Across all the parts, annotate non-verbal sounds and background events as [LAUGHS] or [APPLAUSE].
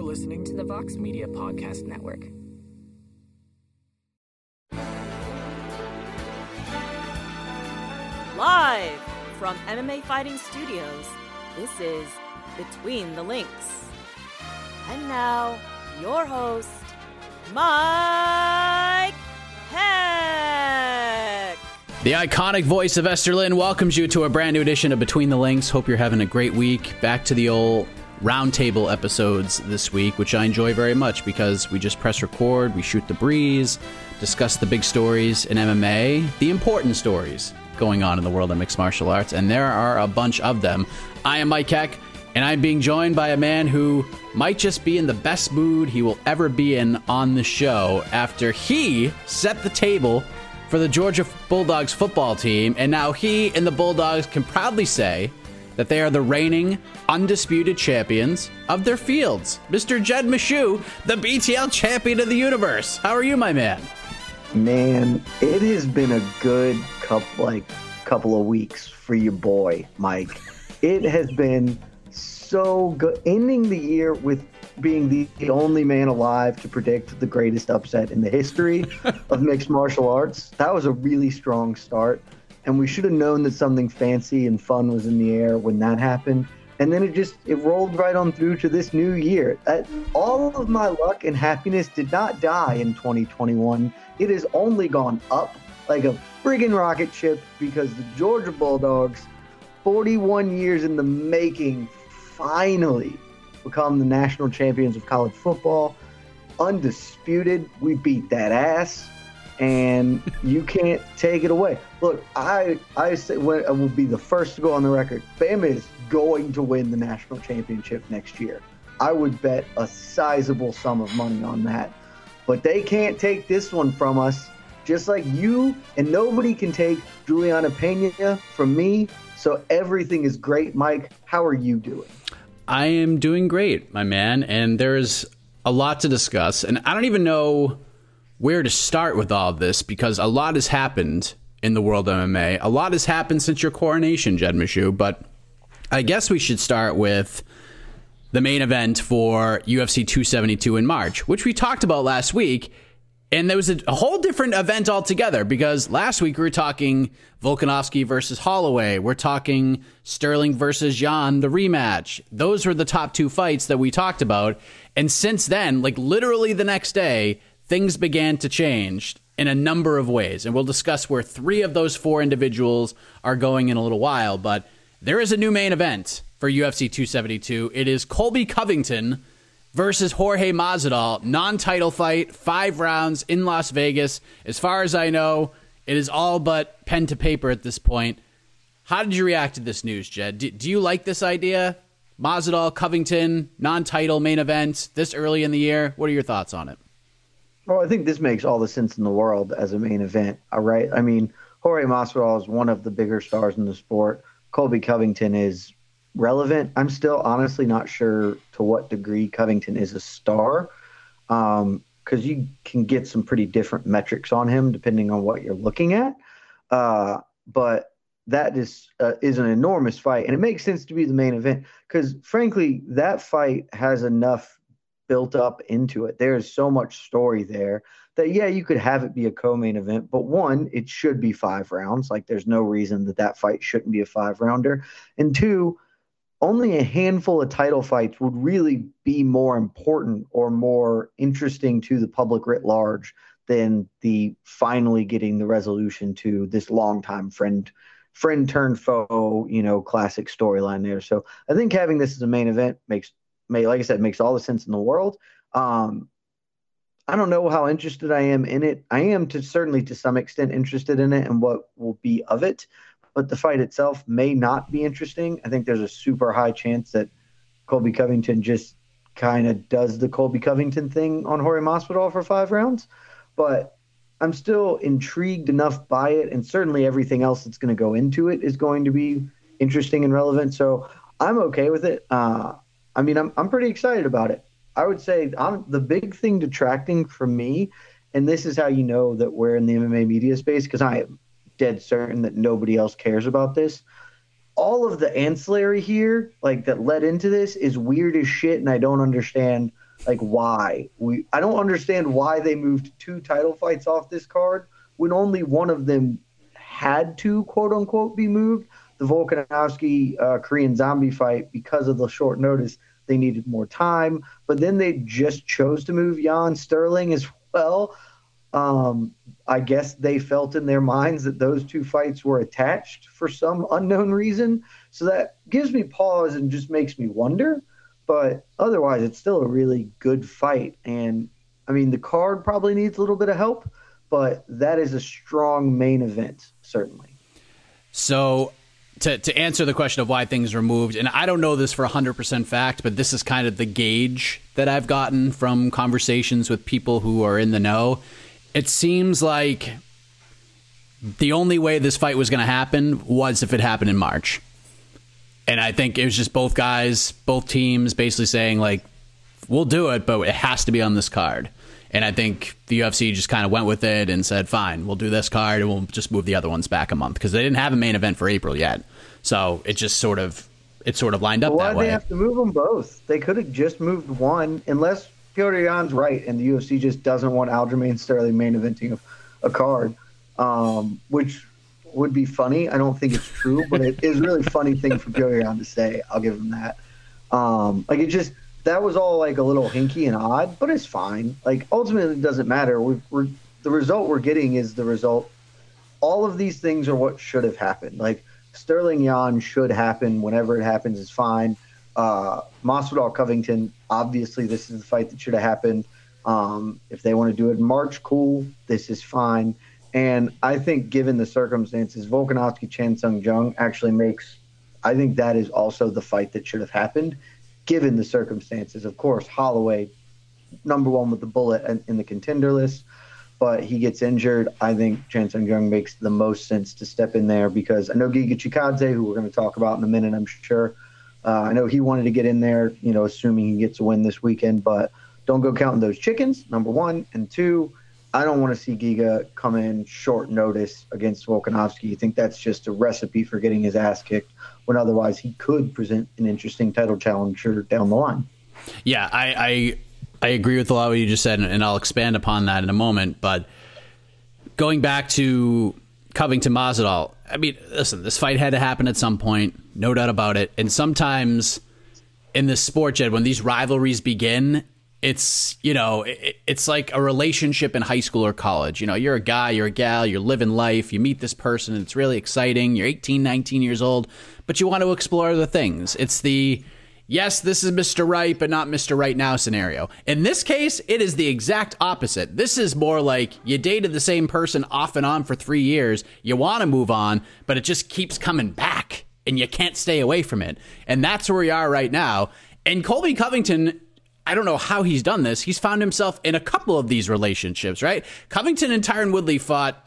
You're listening to the Vox Media Podcast Network. Live from MMA Fighting Studios, this is Between the Links. And now, your host, Mike Heck. The iconic voice of Esther Lin welcomes you to a brand new edition of Between the Links. Hope you're having a great week. Back to the old roundtable episodes this week, which I enjoy very much because we just press record, we shoot the breeze, discuss the big stories in MMA, the important stories going on in the world of mixed martial arts, and there are a bunch of them. I am Mike Heck, and I'm being joined by a man who might just be in the best mood he will ever be in on the show after he set the table for the Georgia Bulldogs football team, and now he and the Bulldogs can proudly say that they are the reigning, undisputed champions of their fields. Mr. Jed Meshew, the BTL champion of the universe. How are you, my man? Man, it has been a good couple like couple of weeks for your boy, Mike. It has been so good ending the year with being the, the only man alive to predict the greatest upset in the history of mixed martial arts. That was a really strong start. And we should have known that something fancy and fun was in the air when that happened. And then it just it rolled right on through to this new year. That, all of my luck and happiness did not die in 2021. It has only gone up like a friggin' rocket ship because the Georgia Bulldogs, 41 years in the making, finally become the national champions of college football. Undisputed, we beat that ass, and you can't take it away. Look, I I say I will be the first to go on the record. Bama is going to win the national championship next year. I would bet a sizable sum of money on that. But they can't take this one from us, just like you and nobody can take Julianna Peña from me. So everything is great, Mike. How are you doing? I am doing great, my man, and there's a lot to discuss, and I don't even know where to start with all this because a lot has happened in the world of MMA. A lot has happened since your coronation, Jed Meshew, but I guess we should start with the main event for UFC 272 in March, which we talked about last week. And there was a, a, whole different event altogether because last week we were talking Volkanovski versus Holloway. We're talking Sterling versus Yan, the rematch. Those were the top two fights that we talked about. And since then, like literally the next day, things began to change in a number of ways. And we'll discuss where three of those four individuals are going in a little while. But there is a new main event for UFC 272. It is Colby Covington versus Jorge Masvidal, non-title fight, five rounds in Las Vegas. As far as I know, it is all but pen to paper at this point. How did you react to this news, Jed? Do, do you like this idea? Masvidal, Covington, non-title main event this early in the year. What are your thoughts on it? Well, I think this makes all the sense in the world as a main event. All right. I mean, Jorge Masvidal is one of the bigger stars in the sport. Colby Covington is relevant. I'm still honestly not sure to what degree Covington is a star, because um, you can get some pretty different metrics on him depending on what you're looking at. Uh, but that is uh, is an enormous fight, and it makes sense to be the main event because, frankly, that fight has enough built up into it. There is so much story there that yeah, you could have it be a co-main event, but one, it should be five rounds. Like there's no reason that that fight shouldn't be a five rounder, and two, only a handful of title fights would really be more important or more interesting to the public writ large than the finally getting the resolution to this longtime friend friend turned foe, you know, classic storyline there. So I think having this as a main event makes may like I said makes all the sense in the world. Um, I don't know how interested I am in it. I am to certainly to some extent interested in it and what will be of it, but the fight itself may not be interesting. I think there's a super high chance that Colby Covington just kind of does the Colby Covington thing on Jorge Masvidal for five rounds, but I'm still intrigued enough by it, and certainly everything else that's going to go into it is going to be interesting and relevant. So I'm okay with it. Uh, I mean, I'm I'm pretty excited about it. I would say I'm the big thing detracting from me, and this is how you know that we're in the MMA media space because I am dead certain that nobody else cares about this. All of the ancillary here, like that led into this, is weird as shit, and I don't understand like why we. I don't understand why they moved two title fights off this card when only one of them had to quote unquote be moved. The Volkanovski uh, Korean Zombie fight because of the short notice they needed more time. But then they just chose to move Yan Sterling as well. Um, I guess they felt in their minds that those two fights were attached for some unknown reason. So that gives me pause and just makes me wonder. But otherwise, it's still a really good fight. And I mean, the card probably needs a little bit of help, but that is a strong main event, certainly. So to, to answer the question of why things were moved, and I don't know this for 100% fact, but this is kind of the gauge that I've gotten from conversations with people who are in the know. It seems like the only way this fight was going to happen was if it happened in March. And I think it was just both guys, both teams basically saying, like, we'll do it, but it has to be on this card. And I think the UFC just kind of went with it and said, fine, we'll do this card and we'll just move the other ones back a month because they didn't have a main event for April yet. So it just sort of it sort of lined up why that way. Why they have to move them both? They could have just moved one, unless Petr Yan's right and the UFC just doesn't want Aljamain Sterling main eventing a, a card, um, which would be funny. I don't think it's true, but it is a really funny thing for Petr Yan to say. I'll give him that. Um, like it just that was all like a little hinky and odd, but it's fine. Like ultimately, it doesn't matter. we we're the result we're getting is the result. All of these things are what should have happened. Like Sterling Yan should happen whenever it happens is fine. Uh, Masvidal Covington, obviously, this is the fight that should have happened. Um, if they want to do it in March, cool. This is fine. And I think, given the circumstances, Volkanovski Chan Sung Jung actually makes. I think that is also the fight that should have happened, given the circumstances. Of course, Holloway, number one with the bullet in the contender list but he gets injured. I think Chan Young makes the most sense to step in there because I know Giga Chikadze, who we're going to talk about in a minute, I'm sure. Uh, I know he wanted to get in there, you know, assuming he gets a win this weekend, but don't go counting those chickens, number one. And two, I don't want to see Giga come in short notice against Volkanovski. You think that's just a recipe for getting his ass kicked when otherwise he could present an interesting title challenger down the line. Yeah, I, I I agree with a lot of what you just said, and I'll expand upon that in a moment. But going back to Covington Masvidal, I mean, listen, this fight had to happen at some point, no doubt about it. And sometimes in this sport, Jed, when these rivalries begin, it's you know it, it's like a relationship in high school or college you know you're a guy you're a gal you're living life you meet this person it's really exciting you're 18 19 years old but you want to explore the things it's the yes, this is Mr. Right, but not Mr. Right now scenario. In this case, it is the exact opposite. This is more like you dated the same person off and on for three years, you want to move on, but it just keeps coming back and you can't stay away from it. And that's where we are right now. And Colby Covington, I don't know how he's done this. He's found himself in a couple of these relationships, right? Covington and Tyron Woodley fought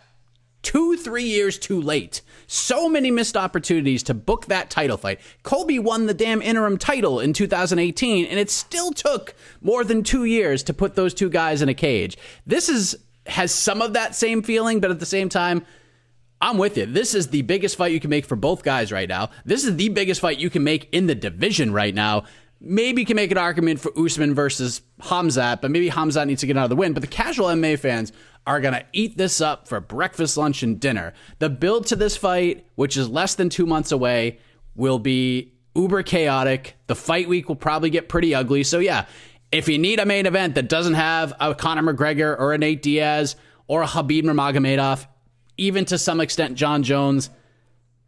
two, three years too late. So many missed opportunities to book that title fight. Colby won the damn interim title in 2018, and it still took more than two years to put those two guys in a cage. This is has some of that same feeling, but at the same time, I'm with you. This is the biggest fight you can make for both guys right now. This is the biggest fight you can make in the division right now. Maybe can make an argument for Usman versus Hamzat, but maybe Hamzat needs to get out of the win. But the casual MMA fans are going to eat this up for breakfast, lunch, and dinner. The build to this fight, which is less than two months away, will be uber chaotic. The fight week will probably get pretty ugly. So, yeah, if you need a main event that doesn't have a Conor McGregor or a Nate Diaz or a Khabib Nurmagomedov, even to some extent Jon Jones,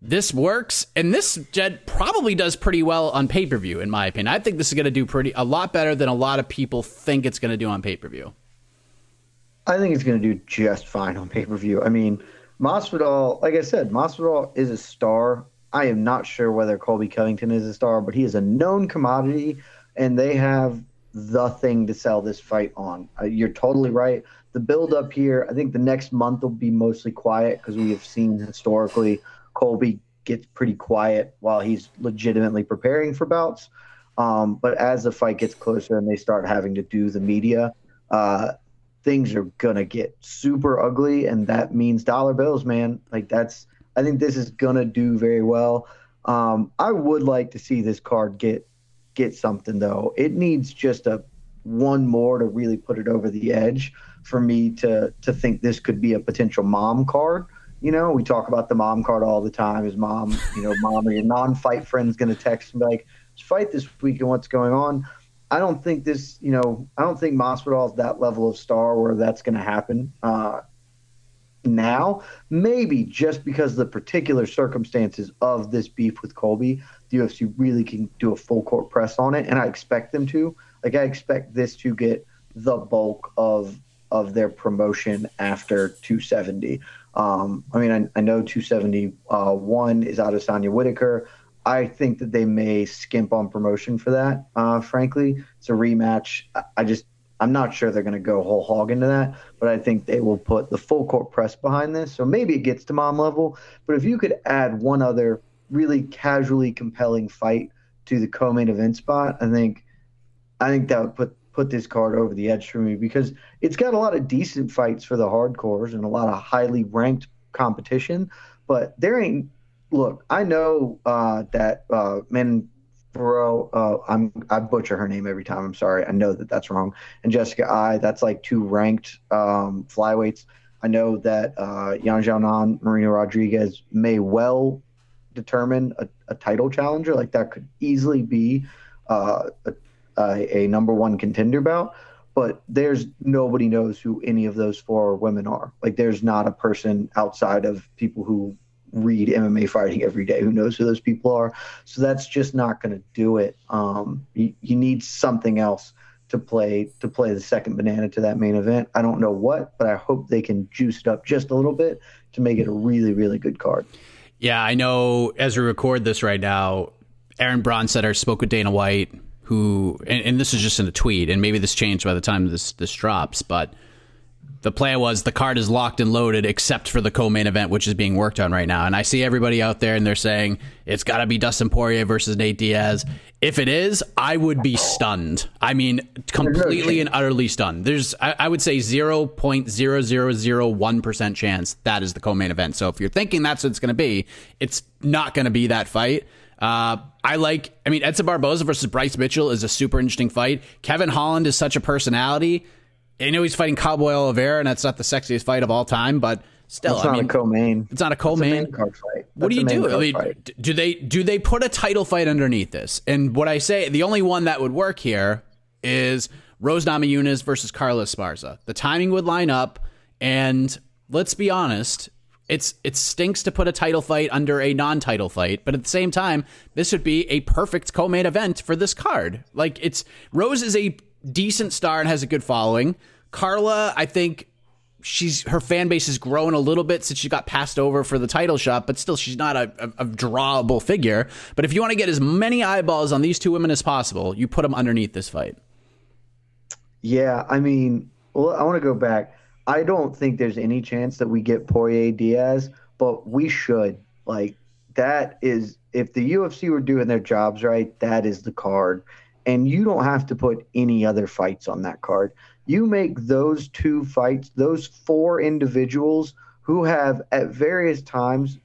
this works, and this Jed probably does pretty well on pay per view, in my opinion. I think this is going to do pretty a lot better than a lot of people think it's going to do on pay per view. I think it's going to do just fine on pay per view. I mean, Masvidal, like I said, Masvidal is a star. I am not sure whether Colby Covington is a star, but he is a known commodity, and they have the thing to sell this fight on. Uh, you're totally right. The build up here, I think the next month will be mostly quiet because we have seen historically Colby gets pretty quiet while he's legitimately preparing for bouts. Um, but as the fight gets closer and they start having to do the media, uh, things are gonna get super ugly, and that means dollar bills, man. Like that's, I think this is gonna do very well. Um, I would like to see this card get get something though. It needs just a one more to really put it over the edge for me to to think this could be a potential mom card. You know, we talk about the mom card all the time. Is mom, you know, mom or your non-fight friend's going to text and be like, "Fight this week and what's going on?" I don't think this, you know, I don't think Masvidal is that level of star where that's going to happen. Uh, now, maybe just because of the particular circumstances of this beef with Colby, the UFC really can do a full court press on it, and I expect them to. Like I expect this to get the bulk of of their promotion after 270. Um, I mean, I, I know 271 is out of Adesanya Whittaker. I think that they may skimp on promotion for that. Uh, frankly, it's a rematch. I, I just I'm not sure they're going to go whole hog into that, but I think they will put the full court press behind this. So maybe it gets to mom level. But if you could add one other really casually compelling fight to the co-main event spot, I think I think that would put put this card over the edge for me because it's got a lot of decent fights for the hardcores and a lot of highly ranked competition. But there ain't look. I know uh, that uh, Men Bro, uh, I'm I butcher her name every time. I'm sorry. I know that that's wrong. And Jessica Eye. that's like two ranked um, flyweights. I know that uh, Yan Xiaonan, Marina Rodriguez may well determine a, a title challenger. Like that could easily be uh, a, a, a number one contender bout. But there's nobody knows who any of those four women are. Like there's not a person outside of people who read MMA fighting every day who knows who those people are. So that's just not going to do it. Um, you, you need something else to play to play the second banana to that main event. I don't know what, but I hope they can juice it up just a little bit to make it a really really good card. Yeah, I know. As we record this right now, Aaron Bronsteter spoke with Dana White, who, and, and this is just in a tweet, and maybe this changed by the time this this drops, but the plan was the card is locked and loaded except for the co-main event which is being worked on right now. And i see everybody out there and they're saying it's got to be dustin poirier versus nate diaz. If it is i would be stunned. I mean completely and utterly stunned. There's i, I would say 0.0001% chance that is the co-main event. So if you're thinking that's what it's going to be it's not going to be that fight uh, I like, I mean, Edson Barboza versus Bryce Mitchell is a super interesting fight. Kevin Holland is such a personality I know he's fighting Cowboy Oliveira, and that's not the sexiest fight of all time, but still, it's I not mean, a co-main. It's not a co-main. card fight. What do you do? I mean, do they do they put a title fight underneath this? And what I say, the only one that would work here is Rose Namajunas versus Carla Esparza. The timing would line up, and let's be honest, it's it stinks to put a title fight under a non-title fight, but at the same time, this would be a perfect co-main event for this card. Like it's Rose is a decent star and has a good following. Carla, I think she's her fan base has grown a little bit since she got passed over for the title shot, but still she's not a, a, a drawable figure. But if you want to get as many eyeballs on these two women as possible, you put them underneath this fight. Yeah, I mean, well, I want to go back. I don't think there's any chance that we get Poirier Diaz, but we should. Like that is if the UFC were doing their jobs right, that is the card. And you don't have to put any other fights on that card. You make those two fights, those four individuals who have at various times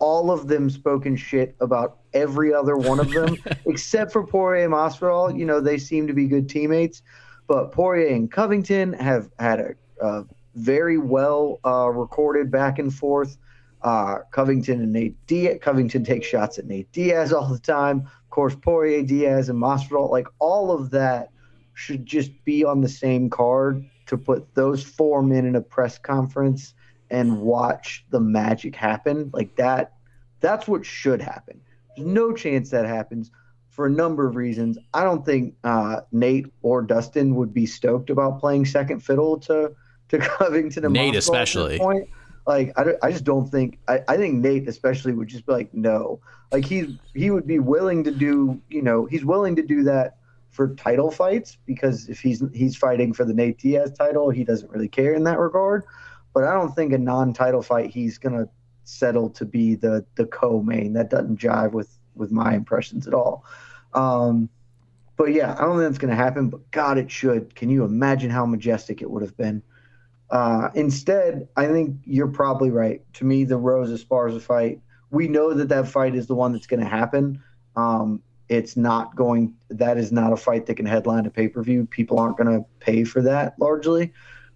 all of them spoken shit about every other one of them, [LAUGHS] except for Poirier and Masvidal. You know, they seem to be good teammates. But Poirier and Covington have had a, a very well uh, recorded back and forth. Uh, Covington and Nate Diaz. Covington takes shots at Nate Diaz [LAUGHS] all the time. Of course, Poirier, Diaz, and Masvidal. Like all of that should just be on the same card to put those four men in a press conference and watch the magic happen. Like that. That's what should happen. There's no chance that happens for a number of reasons. I don't think uh, Nate or Dustin would be stoked about playing second fiddle to to [LAUGHS] Covington and Nate Masvidal especially. Point. Like I, I just don't think I, I think Nate especially would just be like no. Like he's he would be willing to do you know he's willing to do that for title fights because if he's he's fighting for the Nate Diaz title he doesn't really care in that regard. But I don't think a non-title fight he's gonna settle to be the the co-main. That doesn't jive with with my impressions at all. Um, but yeah, I don't think that's going to happen. But God, it should. Can you imagine how majestic it would have been? Uh, instead, I think you're probably right. To me, the Rose Esparza fight, we know that that fight is the one that's going to happen. Um, it's not going. That is not a fight that can headline a pay per view. People aren't going to pay for that largely.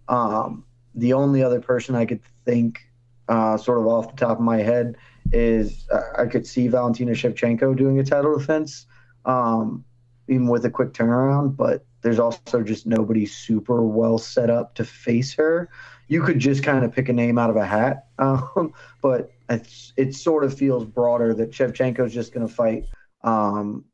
Um, the only other person I could think, uh, sort of off the top of my head, is uh, I could see Valentina Shevchenko doing a title defense, um, even with a quick turnaround. But there's also just nobody super well set up to face her. You could just kind of pick a name out of a hat, [LAUGHS] um, but it's, it sort of feels broader that Shevchenko is just going to fight. Um,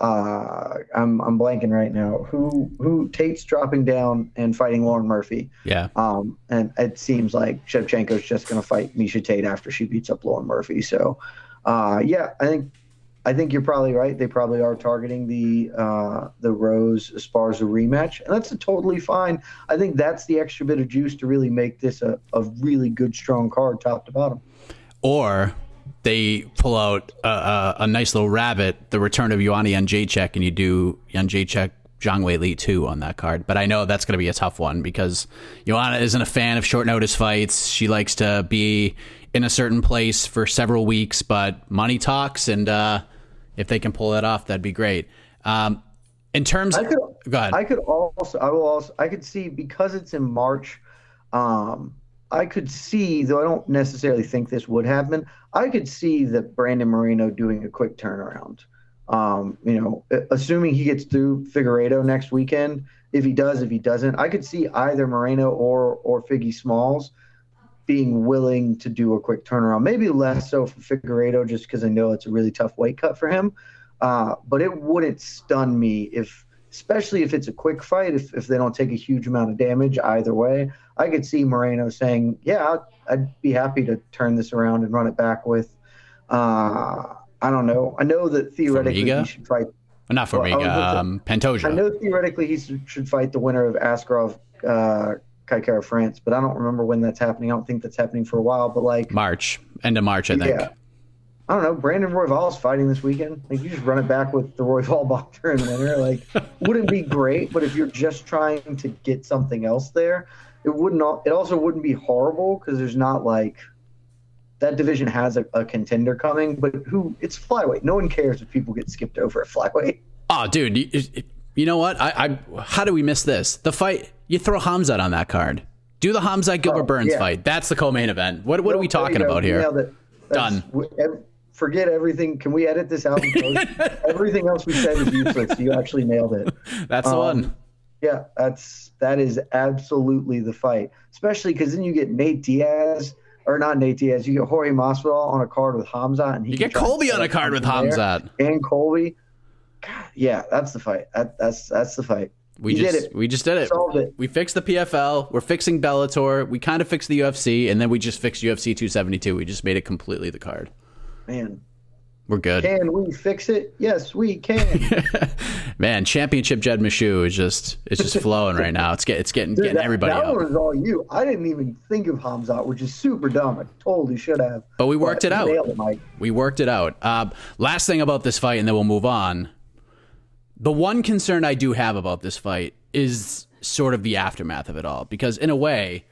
uh, I'm I'm blanking right now. Who who Tate's dropping down and fighting Lauren Murphy. Yeah. Um, and it seems like Shevchenko's just going to fight Miesha Tate after she beats up Lauren Murphy. So, uh, yeah, I think I think you're probably right. They probably are targeting the uh, the Rose Esparza rematch, and that's totally fine. I think that's the extra bit of juice to really make this a, a really good, strong card, top to bottom. Or they pull out a, a, a nice little rabbit, the return of Joanna Jędrzejczyk, and you do Jędrzejczyk Zhang Weili too on that card. But I know that's going to be a tough one because Joanna isn't a fan of short notice fights. She likes to be in a certain place for several weeks, but money talks, and uh, if they can pull that off, that'd be great. Um, in terms, I could, go ahead. I could also, I will also, I could see because it's in March. Um, I could see, though I don't necessarily think this would happen. I could see that Brandon Moreno doing a quick turnaround. Um, you know, assuming he gets through Figueiredo next weekend. If he does, if he doesn't, I could see either Moreno or or Figgy Smalls being willing to do a quick turnaround. Maybe less so for Figueiredo, just because I know it's a really tough weight cut for him. Uh, but it wouldn't stun me if, especially if it's a quick fight, if, if they don't take a huge amount of damage either way. I could see Moreno saying, "Yeah, I'd be happy to turn this around and run it back with." Uh, I don't know. I know that theoretically Formiga? he should fight. Well, not Formiga, Well, I um, Pantoja. I know theoretically he should should fight the winner of Askarov, uh, Kai Kara-France, but I don't remember when that's happening. I don't think that's happening for a while. But like, March, end of March, I think. yeah, I don't know. Brandon Royval's fighting this weekend. Like, you just run it back with the Royval [LAUGHS] boxer and winner. Like, wouldn't be great, but if you're just trying to get something else there, it wouldn't. It also wouldn't be horrible because there's not like that division has a, a contender coming. But who? It's flyweight. No one cares if people get skipped over at flyweight. Oh, dude, you, you know what? I, I how do we miss this? The fight you throw Hamzat on that card. Do the Hamzat Gilbert Oh, Burns yeah. fight. That's the co-main event. What what are we talking about here? nailed it. That's- Done. we- Forget everything. Can we edit this out? [LAUGHS] Everything else we said is useless. You actually nailed it. [LAUGHS] That's the Um, one. Yeah, that's that is absolutely the fight. Especially because then you get Nate Diaz or not Nate Diaz. You get Jorge Masvidal on a card with Hamzat, and he You get Colby on a card with. Hamzat. and Colby. God, yeah, that's the fight. That, that's that's the fight. We You just did it. we just did it. It. We fixed the PFL. We're fixing Bellator. We kind of fixed the UFC, and then we just fixed UFC 272. We just made it completely the card. Man, We're good. Can we fix it? Yes, we can. [LAUGHS] Man, championship Jed Meshew is just it's just flowing right now. It's get it's getting Dude, getting that, everybody that up. one was all you. I didn't even think of Hamzat, which is super dumb. I totally should have. But we worked it out. it, We worked it out. Uh, last thing about this fight, and then we'll move on. The one concern I do have about this fight is sort of the aftermath of it all, because in a way,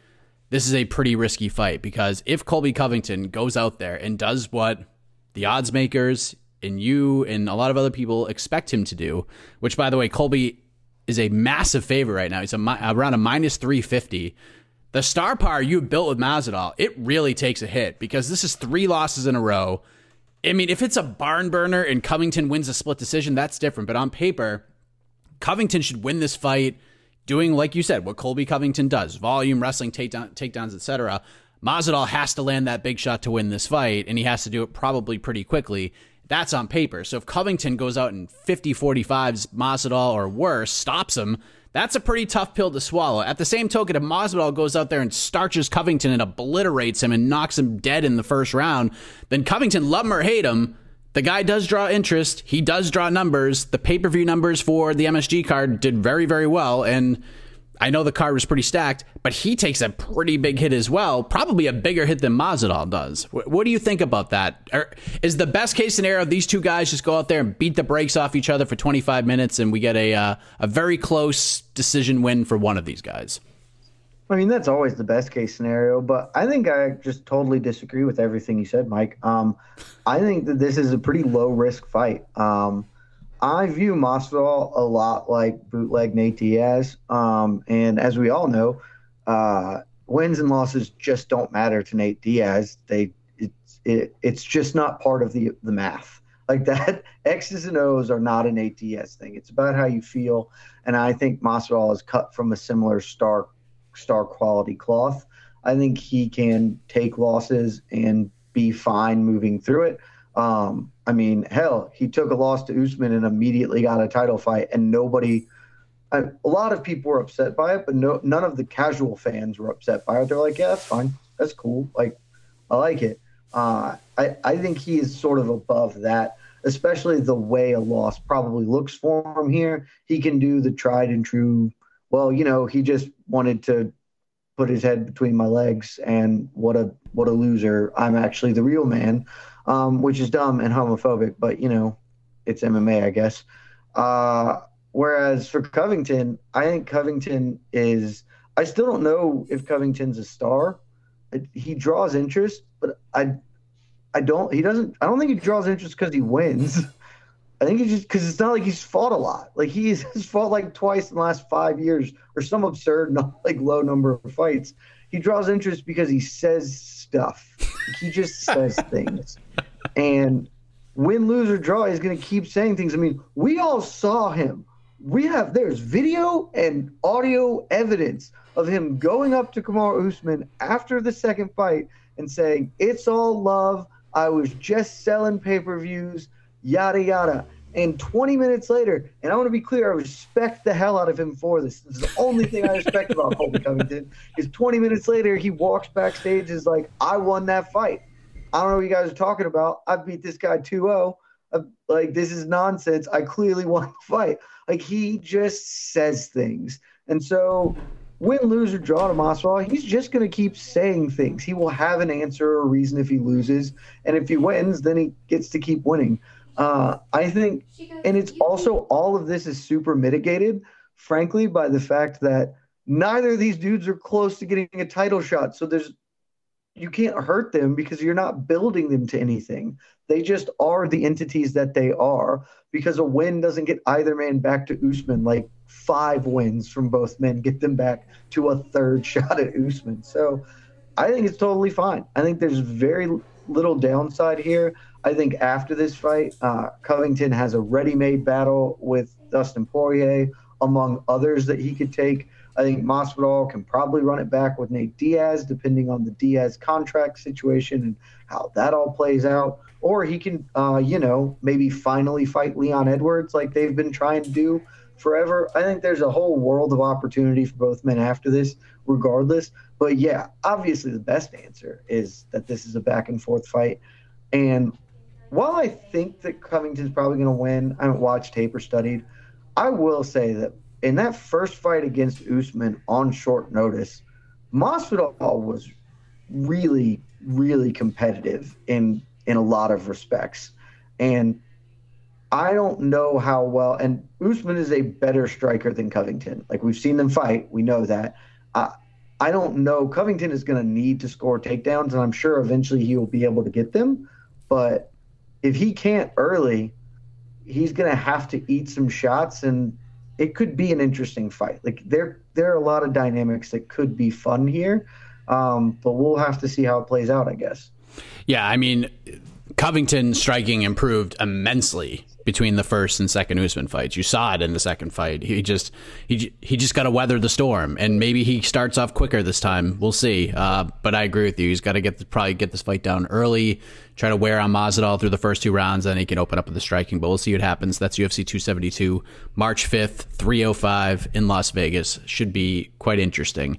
this is a pretty risky fight. Because if Colby Covington goes out there and does what the odds makers and you and a lot of other people expect him to do, which by the way, Colby is a massive favorite right now. He's a, around a minus 350. The star power you built with Masvidal, it really takes a hit because this is three losses in a row. I mean, if it's a barn burner and Covington wins a split decision, that's different. But on paper, Covington should win this fight doing, like you said, what Colby Covington does volume, wrestling, takedown, takedowns, etc. Masvidal has to land that big shot to win this fight, and he has to do it probably pretty quickly. That's on paper. So if Covington goes out in 50 45s, Masvidal or worse stops him, that's a pretty tough pill to swallow. At the same token, if Masvidal goes out there and starches Covington and obliterates him and knocks him dead in the first round, then Covington, love him or hate him, the guy does draw interest. He does draw numbers. The pay per view numbers for the MSG card did very, very well. And I know the card was pretty stacked, but he takes a pretty big hit as well. Probably a bigger hit than Masvidal does. What do you think about that? Or is the best case scenario these two guys just go out there and beat the brakes off each other for 25 minutes and we get a uh, a very close decision win for one of these guys? I mean, that's always the best case scenario, but I think I just totally disagree with everything you said, Mike. Um, I think that this is a pretty low risk fight. Um, I view Masvidal a lot like bootleg Nate Diaz, um, and as we all know, uh, wins and losses just don't matter to Nate Diaz. They it's it, it's just not part of the the math like that. [LAUGHS] X's and O's are not an Nate Diaz thing. It's about how you feel, and I think Masvidal is cut from a similar star star quality cloth. I think he can take losses and be fine moving through it. Um, I mean, hell, he took a loss to Usman and immediately got a title fight, and nobody. I, a lot of people were upset by it, but no, none of the casual fans were upset by it. They're like, "Yeah, that's fine, that's cool. Like, I like it." Uh, I I think he is sort of above that, especially the way a loss probably looks for him here. He can do the tried and true. Well, you know, he just wanted to put his head between my legs, and what a what a loser! I'm actually the real man, um, which is dumb and homophobic, but you know, it's MMA, I guess. Uh, whereas for Covington, I think Covington is. I still don't know if Covington's a star. He draws interest, but I, I don't. He doesn't. I don't think he draws interest because he wins. I think it's just because it's not like he's fought a lot. Like he [LAUGHS] has fought like twice in the last five years, or some absurd, not [LAUGHS] like low number of fights. He draws interest because he says stuff. He just says things, and win, lose, or draw, he's going to keep saying things. I mean, we all saw him. We have there's video and audio evidence of him going up to Kamaru Usman after the second fight and saying, "It's all love. I was just selling pay-per-views, yada yada." And 20 minutes later, and I want to be clear, I respect the hell out of him for this. This is the only thing I respect about Colby Covington. Is 20 minutes later, he walks backstage, is like, "I won that fight." I don't know what you guys are talking about. I beat this guy 2-0. Uh, Like this is nonsense. I clearly won the fight. Like he just says things, and so win, lose, or draw to Masvidal, he's just going to keep saying things. He will have an answer or a reason if he loses, and if he wins, then he gets to keep winning. Uh, I think, and it's also all of this is super mitigated, frankly, by the fact that neither of these dudes are close to getting a title shot. So there's you can't hurt them because you're not building them to anything. They just are the entities that they are because a win doesn't get either man back to Usman. Like five wins from both men get them back to a third [LAUGHS] shot at Usman. So I think it's totally fine. I think there's very little downside here. I think after this fight, uh, Covington has a ready-made battle with Dustin Poirier, among others that he could take. I think Masvidal can probably run it back with Nate Diaz, depending on the Diaz contract situation and how that all plays out. Or he can, uh, you know, maybe finally fight Leon Edwards like they've been trying to do forever. I think there's a whole world of opportunity for both men after this, regardless. But yeah, obviously the best answer is that this is a back and forth fight. And while I think that Covington's probably going to win, I haven't watched tape or studied. I will say that in that first fight against Usman on short notice, Masvidal was really, really competitive in in a lot of respects, and I don't know how well. And Usman is a better striker than Covington. Like we've seen them fight, we know that. Uh, I don't know. Covington is going to need to score takedowns, and I'm sure eventually he will be able to get them. But if he can't early, he's going to have to eat some shots, and it could be an interesting fight. Like there, there are a lot of dynamics that could be fun here, um, but we'll have to see how it plays out, I guess. Yeah, I mean, Covington striking improved immensely between the first and second Usman fights. You saw it in the second fight. He just he he just got to weather the storm, and maybe he starts off quicker this time. We'll see. Uh, but I agree with you. He's got to get the, probably get this fight down early. Try to wear on Masvidal through the first two rounds, then he can open up with the striking. But we'll see what happens. That's UFC 272, March 5th, 305 in Las Vegas. Should be quite interesting.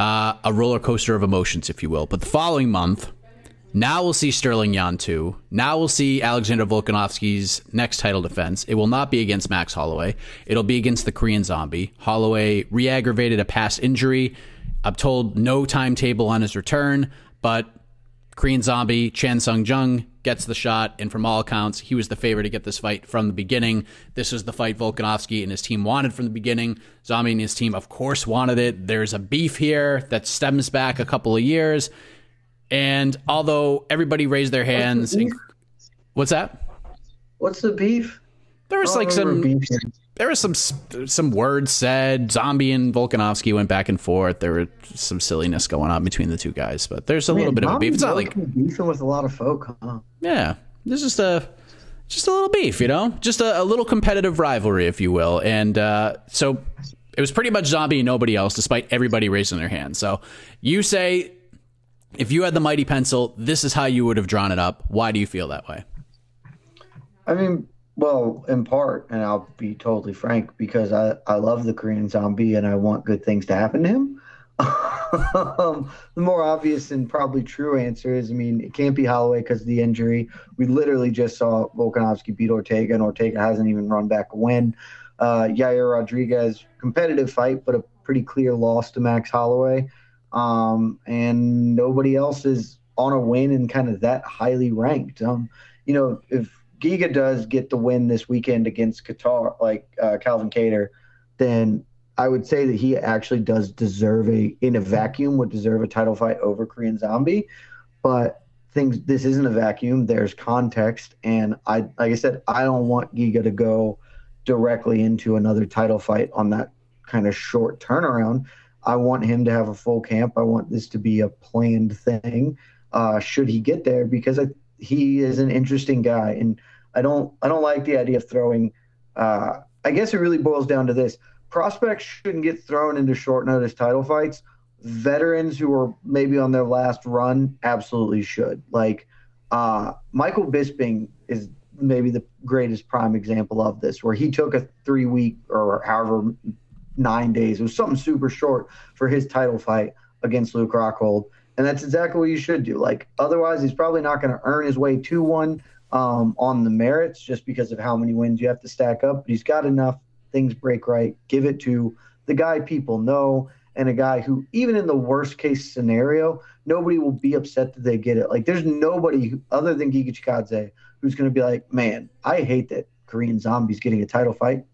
Uh, a roller coaster of emotions, if you will. But the following month, now we'll see Sterling Yan 2. Now we'll see Alexander Volkanovski's next title defense. It will not be against Max Holloway. It'll be against the Korean Zombie. Holloway re-aggravated a past injury. I'm told no timetable on his return, but Korean Zombie, Chan Sung Jung, gets the shot, and from all accounts, he was the favorite to get this fight from the beginning. This was the fight Volkanovski and his team wanted from the beginning. Zombie and his team, of course, wanted it. There's a beef here that stems back a couple of years. And although everybody raised their hands, what's, the what's that? What's the beef? There was like some there was some some words said. Zombie and Volkanovski went back and forth. There was some silliness going on between the two guys, but there's a Man, little bit of a beef. It's not like beefing with a lot of folk, huh? Yeah, there's just a just a little beef, you know, just a, a little competitive rivalry, if you will. And uh, so it was pretty much Zombie and nobody else, despite everybody raising their hands. So you say, if you had the mighty pencil, this is how you would have drawn it up. Why do you feel that way? I mean, well, in part, and I'll be totally frank, because I, I love the Korean zombie and I want good things to happen to him. [LAUGHS] um, the more obvious and probably true answer is I mean, it can't be Holloway because of the injury. We literally just saw Volkanovski beat Ortega, and Ortega hasn't even run back a win. Uh, Yair Rodriguez, competitive fight, but a pretty clear loss to Max Holloway, um, and nobody else is on a win and kind of that highly ranked. Um, you know, if Giga does get the win this weekend against Kattar, like uh, Calvin Kattar, then I would say that he actually does deserve a in a vacuum would deserve a title fight over Korean Zombie, but things this isn't a vacuum. There's context, and I like I said, I don't want Giga to go directly into another title fight on that kind of short turnaround. I want him to have a full camp. I want this to be a planned thing. Uh, should he get there, because I, he is an interesting guy, and I don't I don't like the idea of throwing. Uh, I guess it really boils down to this: prospects shouldn't get thrown into short notice title fights. Veterans who are maybe on their last run absolutely should. Like uh, Michael Bisping is maybe the greatest prime example of this, where he took a three week or however nine days. It was something super short for his title fight against Luke Rockhold. And that's exactly what you should do. Like, otherwise, he's probably not going to earn his way to one um, on the merits just because of how many wins you have to stack up. But he's got enough. Things break right. Give it to the guy people know and a guy who, even in the worst case scenario, nobody will be upset that they get it. Like, there's nobody who, other than Giga Chikadze who's going to be like, man, I hate that Korean Zombie's getting a title fight.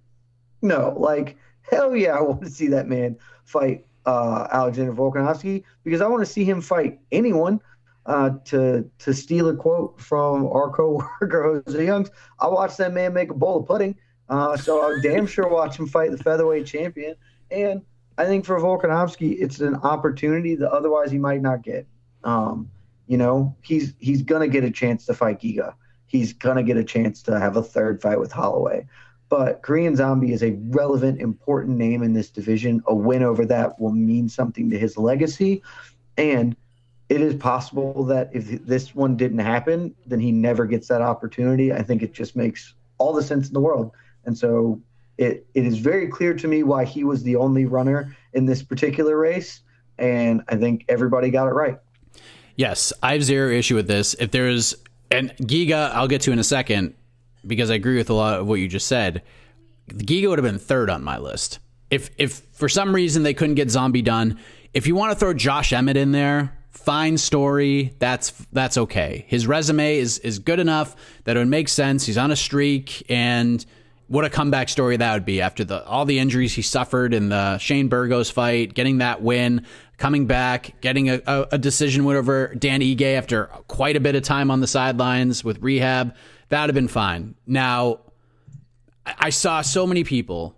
No, like, hell yeah, I want to see that man fight uh, Alexander Volkanovski because I want to see him fight anyone. Uh, to to steal a quote from our [LAUGHS] coworker Jose Youngs, I watched that man make a bowl of pudding. Uh, so I'll damn sure watch him fight the featherweight champion. And I think for Volkanovski, it's an opportunity that otherwise he might not get. Um, you know, he's he's gonna get a chance to fight Giga. He's gonna get a chance to have a third fight with Holloway. But Korean Zombie is a relevant, important name in this division. A win over that will mean something to his legacy. And it is possible that if this one didn't happen, then he never gets that opportunity. I think it just makes all the sense in the world. And so it, it is very clear to me why he was the only runner in this particular race. And I think everybody got it right. Yes, I have zero issue with this. If there's, and Giga, I'll get to in a second because I agree with a lot of what you just said. Giga would have been third on my list. If if for some reason they couldn't get Zombie done, if you want to throw Josh Emmett in there, fine story. That's that's okay. His resume is is good enough that it would make sense. He's on a streak, and what a comeback story that would be after the all the injuries he suffered in the Shane Burgos fight, getting that win, coming back, getting a, a, a decision win over Dan Ige after quite a bit of time on the sidelines with rehab. That'd have been fine. Now, I saw so many people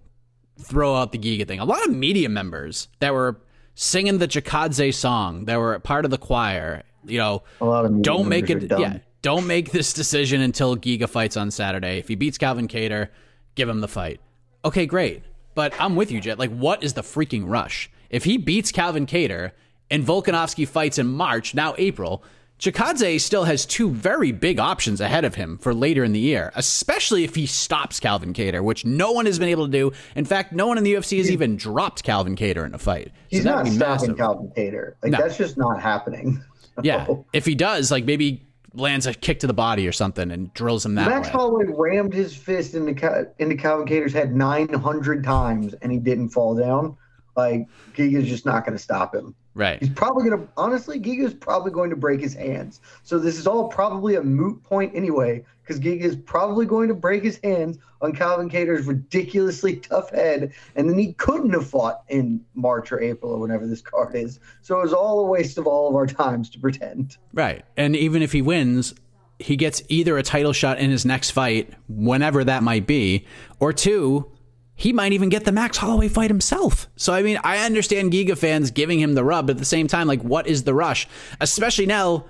throw out the Giga thing. A lot of media members that were singing the Chikadze song, that were part of the choir. You know, don't make it. Yeah, don't make this decision until Giga fights on Saturday. If he beats Calvin Kattar, give him the fight. Okay, great. But I'm with you, Jed. Like, what is the freaking rush? If he beats Calvin Kattar and Volkanovski fights in March, now April, Chikadze still has two very big options ahead of him for later in the year, especially if he stops Calvin Kattar, which no one has been able to do. In fact, no one in the UFC has even dropped Calvin Kattar in a fight. He's so not stopping massive. Calvin Kattar. Like no. that's just not happening. [LAUGHS] yeah, if he does, like maybe lands a kick to the body or something and drills him that Max way. Holloway rammed his fist into into Calvin Kattar's head 900 times and he didn't fall down. Like Giga's just not going to stop him. Right. He's probably going to, honestly, Giga's probably going to break his hands. So this is all probably a moot point anyway, because Giga is probably going to break his hands on Calvin Kattar's ridiculously [LAUGHS] tough head. And then he couldn't have fought in March or April or whenever this card is. So it was all a waste of all of our times to pretend. Right. And even if he wins, he gets either a title shot in his next fight, whenever that might be, or two, he might even get the Max Holloway fight himself. So, I mean, I understand Giga fans giving him the rub, but at the same time, like, what is the rush? Especially now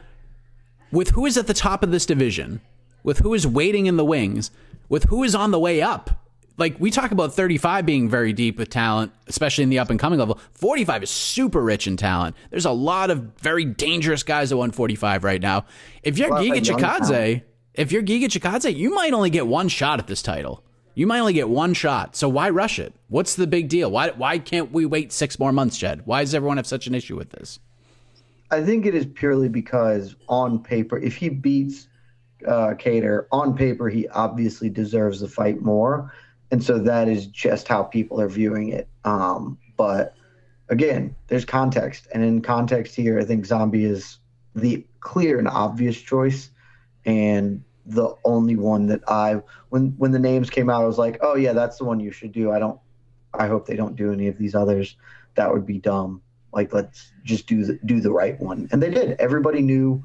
with who is at the top of this division, with who is waiting in the wings, with who is on the way up. Like, we talk about 35 being very deep with talent, especially in the up and coming level. 45 is super rich in talent. There's a lot of very dangerous guys at 145 right now. If you're Giga Chikadze, if you're Giga Chikadze, you might only get one shot at this title. You might only get one shot, so why rush it? What's the big deal? Why why can't we wait six more months, Jed? Why does everyone have such an issue with this? I think it is purely because on paper, if he beats uh, Kattar, on paper he obviously deserves the fight more, and so that is just how people are viewing it. Um, but again, there's context, and in context here, I think Zombie is the clear and obvious choice, and the only one that I when when the names came out, I was like, oh yeah, that's the one you should do. I don't. I hope they don't do any of these others. That would be dumb. Like let's just do the do the right one, and they did. Everybody knew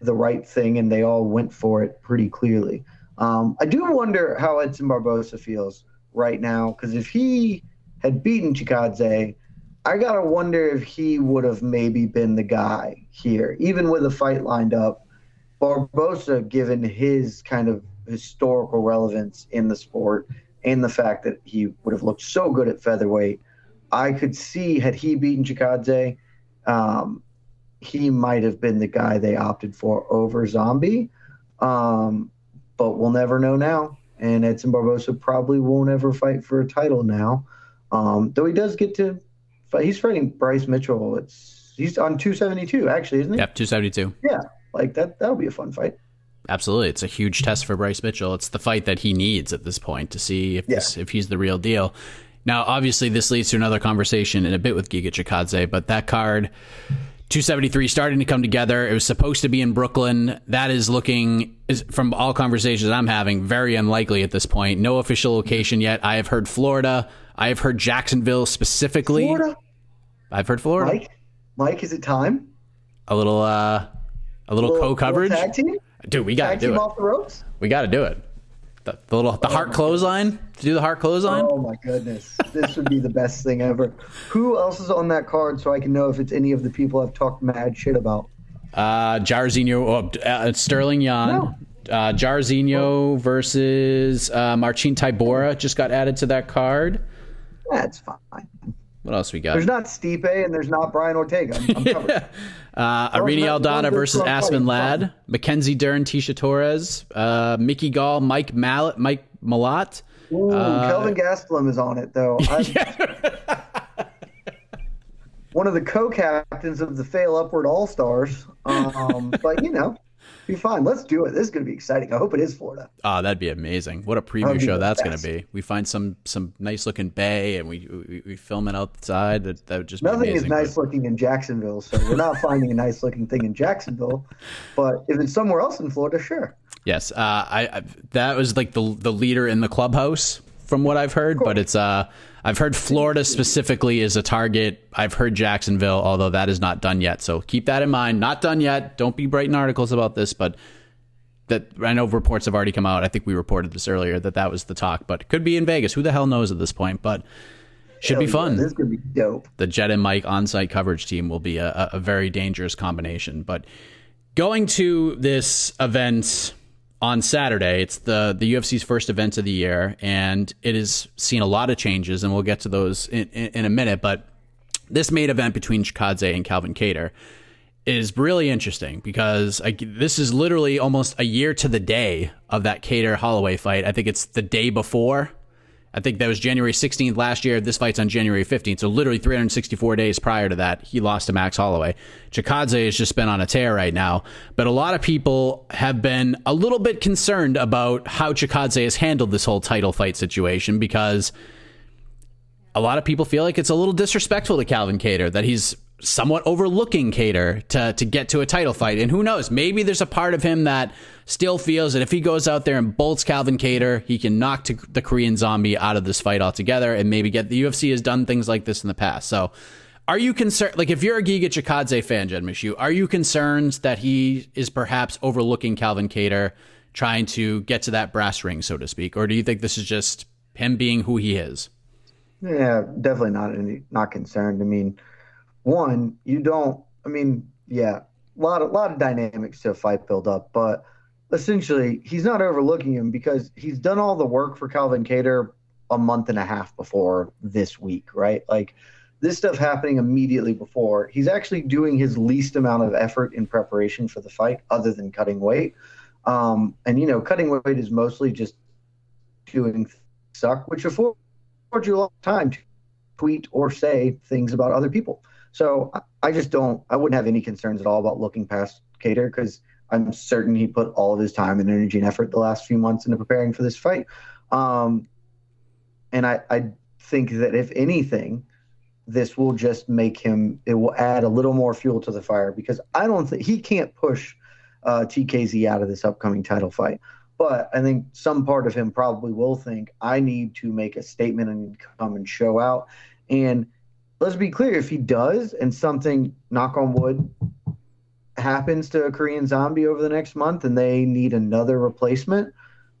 the right thing, and they all went for it pretty clearly. Um, I do wonder how Edson Barboza feels right now because if he had beaten Chikadze, I gotta wonder if he would have maybe been the guy here, even with a fight lined up. Barboza, given his kind of historical relevance in the sport and the fact that he would have looked so good at featherweight, I could see had he beaten Chikadze, um, he might have been the guy they opted for over Zombie. Um, but we'll never know now. And Edson Barboza probably won't ever fight for a title now. Um, though he does get to fight. He's fighting Bryce Mitchell. It's he's on 272 actually, isn't he? Yep, 272. Yeah, like that. That'll be a fun fight. Absolutely, it's a huge test for Bryce Mitchell. It's the fight that he needs at this point to see if Yeah. this, if he's the real deal. Now, obviously, this leads to another conversation in a bit with Giga Chikadze, but that card, 273, starting to come together. It was supposed to be in Brooklyn. That is looking, is, from all conversations I'm having, very unlikely at this point. No official location yet. I have heard Florida. I have heard Jacksonville specifically. Florida, I've heard Florida. Mike. Mike, is it time? A little, uh, a little, Little- Tag team. Dude, we got to Tag do team it. off the ropes. We got to do it. The, the little the heart clothesline. To do the heart clothesline. Oh my goodness, this would be the best thing ever. Who else is on that card so I can know if it's any of the people I've talked mad shit about? Uh, Jairzinho, oh, uh, Sterling Yan. No. Uh, Jairzinho versus uh, Marcin Tybura just got added to that card. That's fine. What else we got? There's not Stipe and there's not Brian Ortega. I'm, I'm covered. [LAUGHS] Uh, Oh, Irene Aldana versus Aspen. Ladd, Mackenzie Dern, Tecia Torres, uh, Mickey Gall, Mike Mallet, Mike Malott. Ooh, Uh, Kelvin Gastelum is on it though. [LAUGHS] I- One of the co-captains of the Fail Upward All Stars. Um, [LAUGHS] but you know, be fine. Let's do it. This is going to be exciting. I hope it is Florida. Oh, that'd be amazing! What a preview show that's going to be. We find some some nice looking bay and we we, we film it outside. That, that would just be Nothing is nice but- looking in Jacksonville, so we're not [LAUGHS] finding a nice looking thing in Jacksonville. But if it's somewhere else in Florida, sure. Yes, uh, I, I that was like the the leader in the clubhouse from what I've heard, but it's uh I've heard Florida specifically is a target. I've heard Jacksonville, although that is not done yet. So keep that in mind. Not done yet. Don't be writing articles about this, but that I know reports have already come out. I think we reported this earlier that that was the talk, but it could be in Vegas. Who the hell knows at this point? But should be Hell yeah, fun This is going to be dope. the Jed and Mike on-site coverage team will be a- a very dangerous combination. But going to this event on Saturday, it's the the UFC's first event of the year, and it has seen a lot of changes, and we'll get to those in, in, in a minute. But this main event between Chikadze and Calvin Kattar is really interesting because I, this is literally almost a year to the day of that Kattar Holloway fight. I think it's the day before. I think that was January 16th last year. This fight's on January 15th. So literally 364 days prior to that, he lost to Max Holloway. Chikadze has just been on a tear right now. But a lot of people have been a little bit concerned about how Chikadze has handled this whole title fight situation because a lot of people feel like it's a little disrespectful to Calvin Kattar that he's somewhat overlooking Kattar to to get to a title fight. And who knows? Maybe there's a part of him that still feels that if he goes out there and bolts Calvin Kattar, he can knock the Korean Zombie out of this fight altogether, and maybe get the UFC has done things like this in the past. So. Are you concerned? Like, if you're a Giga Chikadze fan, Jed Meshew, are you concerned that he is perhaps overlooking Calvin Kattar, trying to get to that brass ring, so to speak, or do you think this is just him being who he is? Yeah, definitely not any, not concerned. I mean, one, you don't. I mean, yeah, a lot of lot of dynamics to a fight build up, but essentially, he's not overlooking him because he's done all the work for Calvin Kattar a month and a half before this week, right? Like this stuff happening immediately before. He's actually doing his least amount of effort in preparation for the fight, other than cutting weight. Um, and you know, cutting weight is mostly just doing suck, which affords you a lot of time to tweet or say things about other people. So I- just don't. I wouldn't have any concerns at all about looking past Kattar because I'm certain he put all of his time and energy and effort the last few months into preparing for this fight. Um, and I, I think that if anything, this will just make him. It will add a little more fuel to the fire because I don't think he can't push uh, TKZ out of this upcoming title fight. But I think some part of him probably will think I need to make a statement and come and show out. And let's be clear, if he does, and something, knock on wood, happens to a Korean Zombie over the next month, and they need another replacement,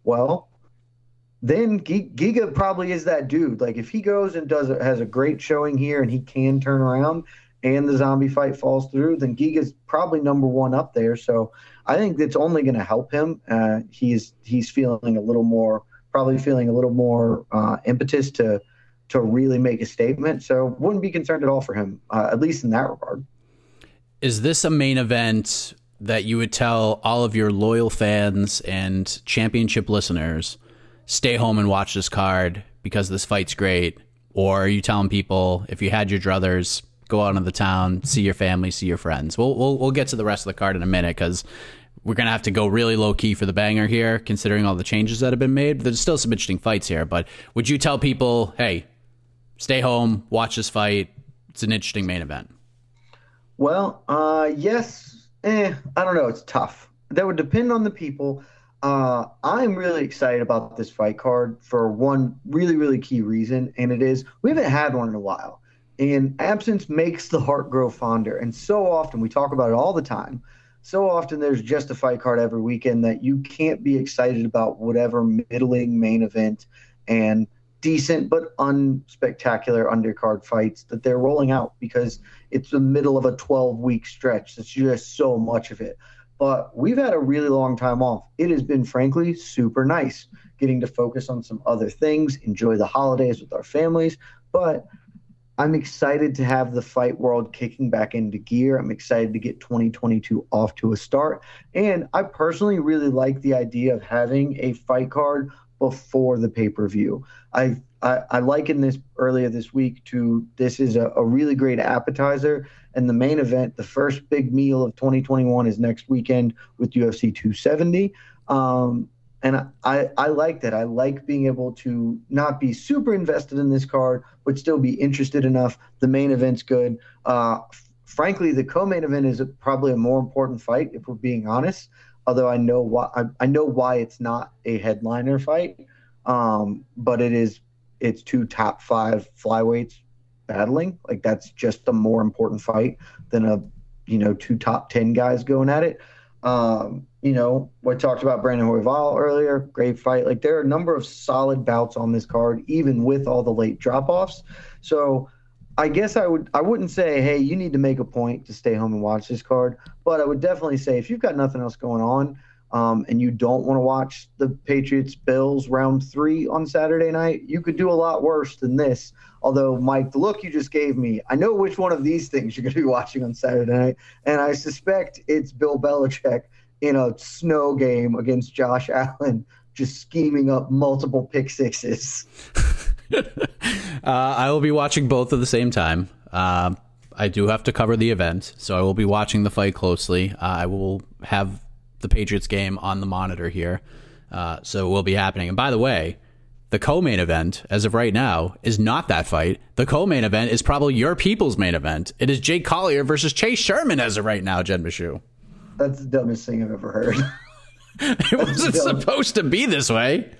well, then Giga probably is that dude. Like if he goes and does has a great showing here and he can turn around and the zombie fight falls through, then Giga's probably number one up there. So I think it's only going to help him. Uh, he's he's feeling a little more, probably feeling a little more uh, impetus to to really make a statement. So wouldn't be concerned at all for him, uh, at least in that regard. Is this a main event that you would tell all of your loyal fans and championship listeners? stay home and watch this card because this fight's great? Or are you telling people if you had your druthers, go out into the town, see your family, see your friends? We'll we'll, we'll get to the rest of the card in a minute because we're gonna have to go really low key for the banger here, considering all the changes that have been made. There's still some interesting fights here, but would you tell people, hey, stay home, watch this fight? It's an interesting main event. Well, uh, yes, eh, I don't know. It's tough. That would depend on the people. Uh, I'm really excited about this fight card for one really, really key reason, and it is we haven't had one in a while. And absence makes the heart grow fonder. And so often, we talk about it all the time. So often, there's just a fight card every weekend that you can't be excited about whatever middling main event and decent but unspectacular undercard fights that they're rolling out because it's the middle of a 12 week stretch. It's just so much of it but we've had a really long time off. It has been, frankly, super nice getting to focus on some other things, enjoy the holidays with our families. But I'm excited to have the fight world kicking back into gear. I'm excited to get 2022 off to a start. And I personally really like the idea of having a fight card before the pay per view. I, I, I likened this earlier this week to this is a, a really great appetizer and the main event, the first big meal of 2021, is next weekend with UFC 270. Um, and I, I like that. I like being able to not be super invested in this card, but still be interested enough. The main event's good. Uh, frankly, the co-main event is probably a more important fight, if we're being honest. Although I know why I, I know why it's not a headliner fight, um, but it is. It's two top five flyweights battling. Like that's just a more important fight than a you know two top ten guys going at it. Um, you know, we talked about Brandon Royval earlier. Great fight. Like there are a number of solid bouts on this card, even with all the late drop offs. So I guess I would I wouldn't say, hey, you need to make a point to stay home and watch this card, but I would definitely say if you've got nothing else going on, um, and you don't want to watch the Patriots Bills round three on Saturday night, you could do a lot worse than this. Although, Mike, the look you just gave me, I know which one of these things you're going to be [LAUGHS] watching on Saturday night, and I suspect it's Bill Belichick in a snow game against Josh [LAUGHS] Allen, just scheming up multiple pick sixes. [LAUGHS] uh, I will be watching both at the same time. Uh, I do have to cover the event, so I will be watching the fight closely. Uh, I will have the Patriots game on the monitor here. Uh, so it will be happening. And by the way, the co-main event, as of right now, is not that fight. The co-main event is probably your people's main event. It is Jake Collier versus Chase Sherman as of right now, Jed Meshew. That's the dumbest thing I've ever heard. [LAUGHS] it wasn't supposed to be this way.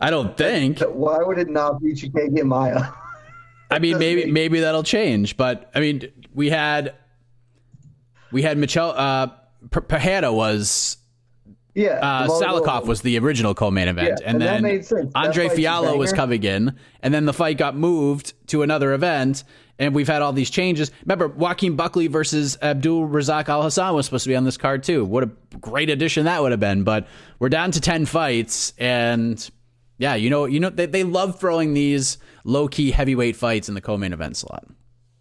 I don't think. Why would it not be Chookagian Maia. [LAUGHS] I mean, maybe maybe that'll change, but I mean, we had we had Michel. Uh, Pereira was yeah, uh, Salikhov was the original co-main event, yeah, and, and, then Andre Fialho was coming in, and then the fight got moved to another event, and we've had all these changes. Remember, Joaquin Buckley versus Abdul Razak Alhassan was supposed to be on this card too. What a great addition that would have been! But we're down to ten fights, and yeah, you know, you know, they, they love throwing these low key heavyweight fights in the co-main event slot.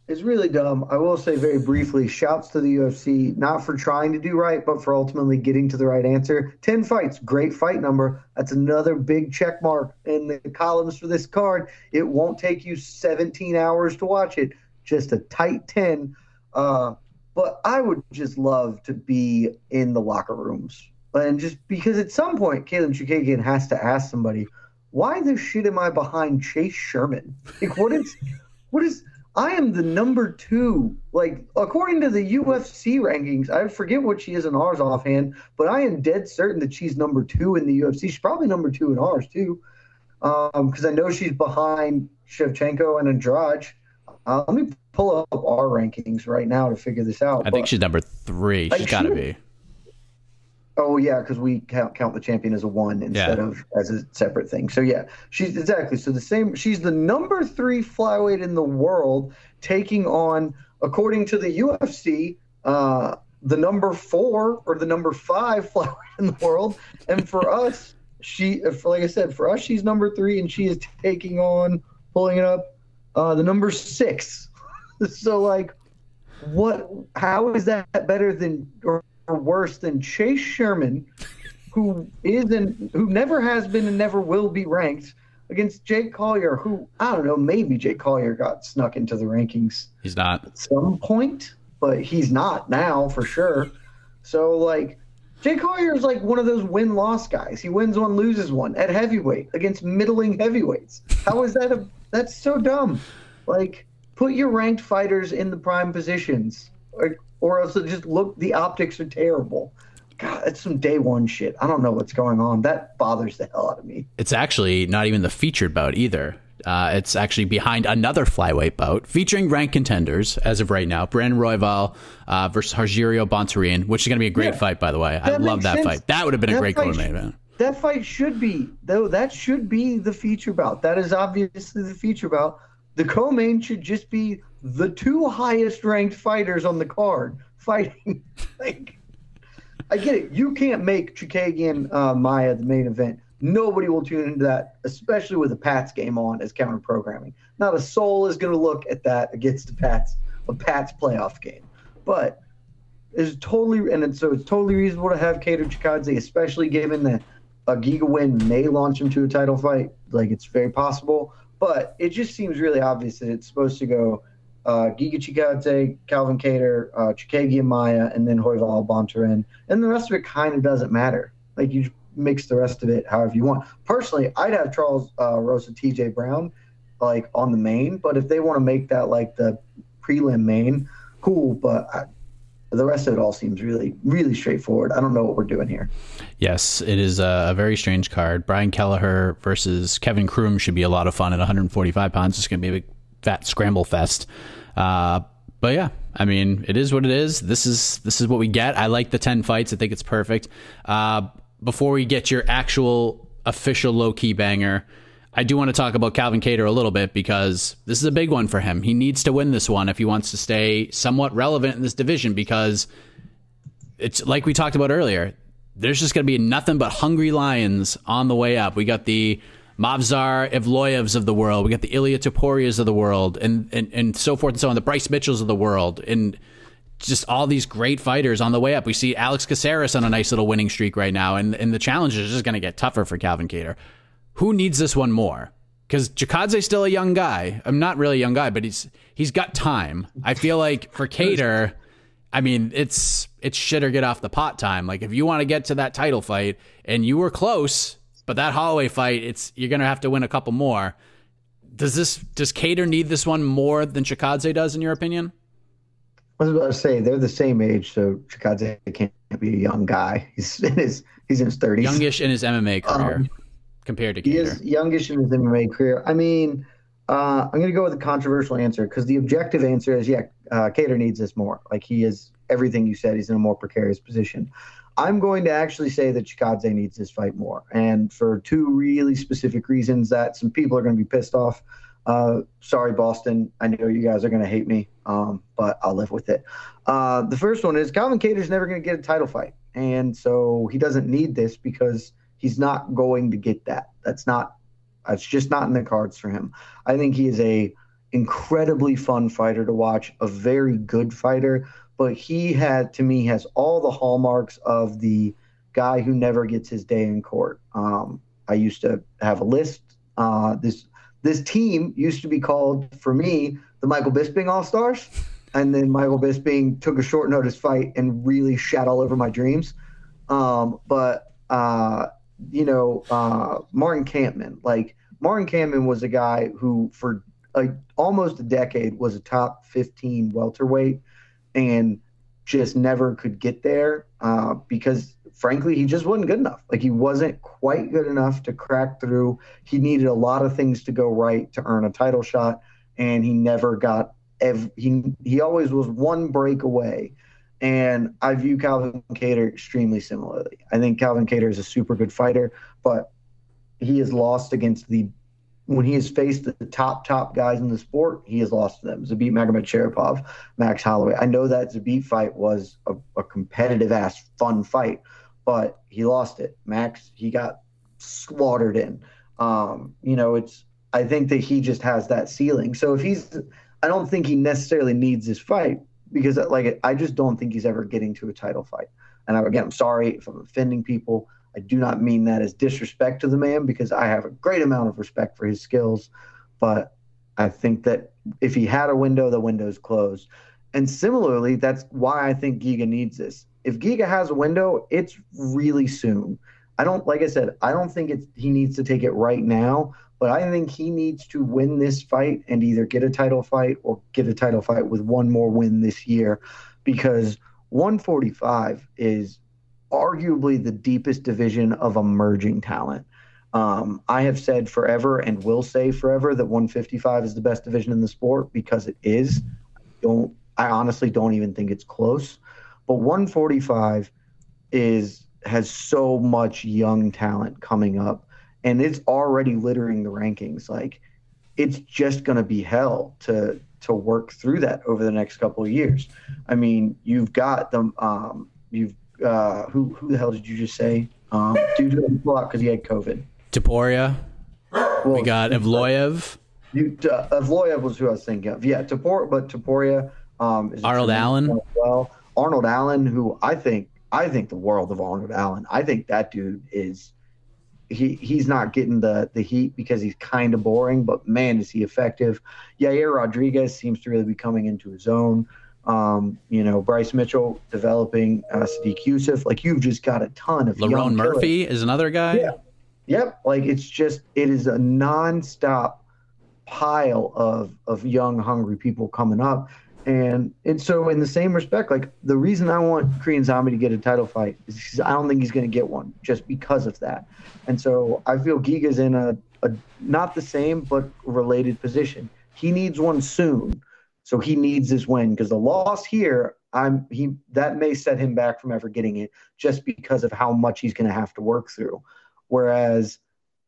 It's really dumb. I will say very briefly, shouts to the UFC, not for trying to do right, but for ultimately getting to the right answer. 10 fights, great fight number. That's another big check mark in the columns for this card. It won't take you 17 hours to watch it, just a tight 10. Uh, but I would just love to be in the locker rooms. And just because at some point, Katlyn Chookagian has to ask somebody, why the shit am I behind Chase Sherman? Like, what is, what is, I am the number two. Like according to the UFC rankings, I forget what she is in ours offhand, but I am dead certain that she's number two in the UFC. She's probably number two in ours too, because um, I know she's behind Shevchenko and Andrade. Uh, let me pull up our rankings right now to figure this out. I think she's number three. She's got to be. Oh yeah, because we count count the champion as a one instead yeah. of as a separate thing. So yeah, she's exactly so the same. She's the number three flyweight in the world, taking on, according to the UFC, uh, the number four or the number five [LAUGHS] flyweight in the world. And for us, she, like I said, for us, she's number three, and she is taking on, pulling it up, uh, the number six. [LAUGHS] so like, what? How is that better than? Or, worse than Chase Sherman, who isn't, who never has been and never will be ranked, against Jake Collier, who I don't know, maybe Jake Collier got snuck into the rankings. He's not at some point, but he's not now for sure. So like. Jake Collier is like one of those win loss guys. He wins one, loses one at heavyweight against middling heavyweights. How is that a that's so dumb. Like put your ranked fighters in the prime positions. Or or else it just look the optics are terrible. God, it's some day one shit. I don't know what's going on. That bothers the hell out of me. It's actually not even the featured bout either. Uh, it's actually behind another flyweight bout featuring ranked contenders as of right now. Brandon Royval uh, versus Rogerio Bontorin, which is going to be a great yeah, fight, by the way. I love that sense. fight. That would have been that a great co-main event. That fight should be though. That should be the feature bout. That is obviously the feature bout. The co-main should just be the two highest ranked fighters on the card fighting. [LAUGHS] like, I get it. You can't make Chookagian uh, Maia the main event. Nobody will tune into that, especially with the Pats game on as counter programming. Not a soul is going to look at that against the Pats, a Pats playoff game. But it's totally, and it's, so it's totally reasonable to have Kattar Chikadze, especially given that a Giga win may launch him to a title fight. Like it's very possible, but it just seems really obvious that it's supposed to go uh, Giga Chikadze, Calvin Kattar, uh, Chookagian Maia, and then Royval Bontorin. And the rest of it kind of doesn't matter. Like you mix the rest of it however you want. Personally, I'd have Charles uh, Rosa TJ Brown like on the main, but if they want to make that like the prelim main, cool. But I, the rest of it all seems really, really straightforward. I don't know what we're doing here. Yes, it is a, very strange card. Brian Kelleher versus Kevin Croom should be a lot of fun at 145 pounds. It's going to be a big fat scramble fest. Uh, but yeah, I mean, it is what it is. This is this is what we get. I like the ten fights. I think it's perfect. Uh, before we get your actual official low key banger, I do want to talk about Calvin Kattar a little bit because this is a big one for him. He needs to win this one if he wants to stay somewhat relevant in this division because it's like we talked about earlier. There's just going to be nothing but hungry lions on the way up. We got the Movsar Evloevs of the world. We got the Ilya Topurias of the world, and, and and so forth and so on. The Bryce Mitchells of the world, and just all these great fighters on the way up. We see Alex Caceres on a nice little winning streak right now, and and the challenge is just going to get tougher for Calvin Kattar. Who needs this one more? Because Chikadze's still a young guy. I'm not really a young guy, but he's he's got time. I feel like for Kattar, I mean, it's it's shit or get off the pot time. Like if you want to get to that title fight and you were close but that Holloway fight, it's you're gonna have to win a couple more. Does this does Kattar need this one more than Chikadze does, in your opinion? I was about to say they're the same age, so Chikadze can't be a young guy. He's [LAUGHS] in his he's in his thirties, youngish in his MMA career um, compared to Kattar. He is youngish in his MMA career. I mean, uh, I'm going to go with a controversial answer because the objective answer is yeah, uh, Kattar needs this more. Like he is everything you said. He's in a more precarious position. I'm going to actually say that Chikadze needs this fight more, and for two really specific reasons that some people are going to be pissed off. Uh, sorry, Boston. I know you guys are going to hate me, um, but I'll live with it. Uh, the first one is Calvin Kattar's never going to get a title fight, and so he doesn't need this because he's not going to get that. That's not. That's just not in the cards for him. I think he is a incredibly fun fighter to watch, a very good fighter but he had to me has all the hallmarks of the guy who never gets his day in court. Um, I used to have a list. Uh, this this team used to be called for me the Michael Bisping All Stars, and then Michael Bisping took a short notice fight and really shat all over my dreams. Um, but uh, you know, uh, Martin Kampmann, like Martin Kampmann was a guy who for a, almost a decade was a top 15 welterweight and just never could get there uh, because frankly he just wasn't good enough. Like he wasn't quite good enough to crack through. He needed a lot of things to go right to earn a title shot and he never got ev- he he always was one break away. And I view Calvin Kattar extremely similarly. I think Calvin Kattar is a super good fighter, but he has lost against the when he has faced the top top guys in the sport, he has lost to them. Zabit Magomedsharipov, Max Holloway. I know that Zabit fight was a, a competitive ass fun fight, but he lost it. Max he got slaughtered in. Um, you know, it's I think that he just has that ceiling. So if he's I don't think he necessarily needs this fight because like I just don't think he's ever getting to a title fight. And again, I'm sorry if I'm offending people. I do not mean that as disrespect to the man because I have a great amount of respect for his skills, but I think that if he had a window, the window's closed. And similarly, that's why I think Giga needs this. If Giga has a window, it's really soon. I don't like I said, I don't think it's he needs to take it right now, but I think he needs to win this fight and either get a title fight or get a title fight with one more win this year because 145 is arguably the deepest division of emerging talent. Um, I have said forever and will say forever that 155 is the best division in the sport because it is. I don't I honestly don't even think it's close. But 145 is has so much young talent coming up and it's already littering the rankings. Like it's just going to be hell to to work through that over the next couple of years. I mean, you've got the Um, you've uh, who who the hell did you just say? Um, dude, because he had COVID. Topuria. Well, we got Evloev. You, uh, Evloev was who I was thinking of. Yeah, Tapor, but Topuria. Um, is Arnold Allen. Well, Arnold Allen, who I think I think the world of Arnold Allen. I think that dude is he he's not getting the the heat because he's kind of boring, but man, is he effective. Yair Rodriguez seems to really be coming into his own. Um, you know, Bryce Mitchell developing uh, Yusuff. Like you've just got a ton of Lerone Murphy is another guy. Yeah. Yep. Like it's just it is a nonstop pile of of young hungry people coming up and and so in the same respect, like the reason I want Korean Zombie to get a title fight is because I don't think he's going to get one just because of that. And so I feel Giga's in a, a not the same but related position. He needs one soon, so he needs this win because the loss here, I'm he that may set him back from ever getting it just because of how much he's going to have to work through. Whereas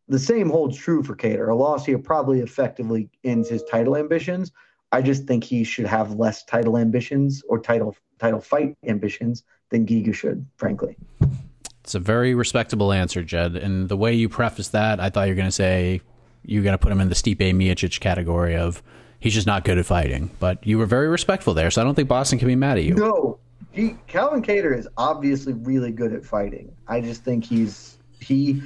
the same holds true for Kattar. A loss here probably effectively ends his title ambitions I just think he should have less title ambitions or title title fight ambitions than Giga should, frankly. It's a very respectable answer, Jed. And the way you preface that, I thought you were going to say you're going to put him in the Stipe Miocic category of he's just not good at fighting. But you were very respectful there, so I don't think Boston can be mad at you. No, he Calvin Kattar is obviously really good at fighting. I just think he's he.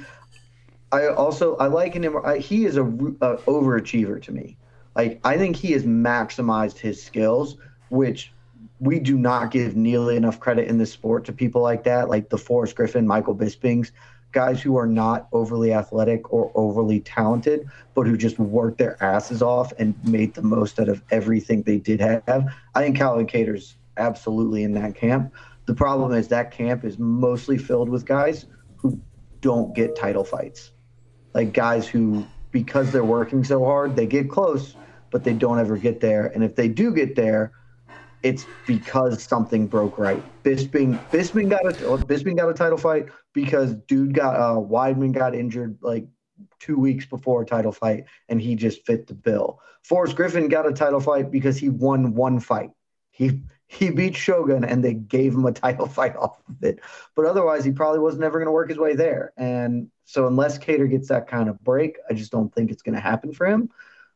I also I like him. I, he is a, a overachiever to me. Like I think he has maximized his skills, which we do not give nearly enough credit in this sport to people like that, like the Forrest Griffin, Michael Bispings, guys who are not overly athletic or overly talented, but who just worked their asses off and made the most out of everything they did have. I think Calvin Kattar's absolutely in that camp. The problem is that camp is mostly filled with guys who don't get title fights, like guys who because they're working so hard, they get close, but they don't ever get there. And if they do get there, it's because something broke right. Bisping Bisping got a Bisping got a title fight because dude got uh Weidman got injured like two weeks before a title fight and he just fit the bill. Forrest Griffin got a title fight because he won one fight. He he beat Shogun and they gave him a [LAUGHS] title fight off of it. But otherwise, he probably was never going to work his way there. And so, unless Kattar gets that kind of break, I just don't think it's going to happen for him.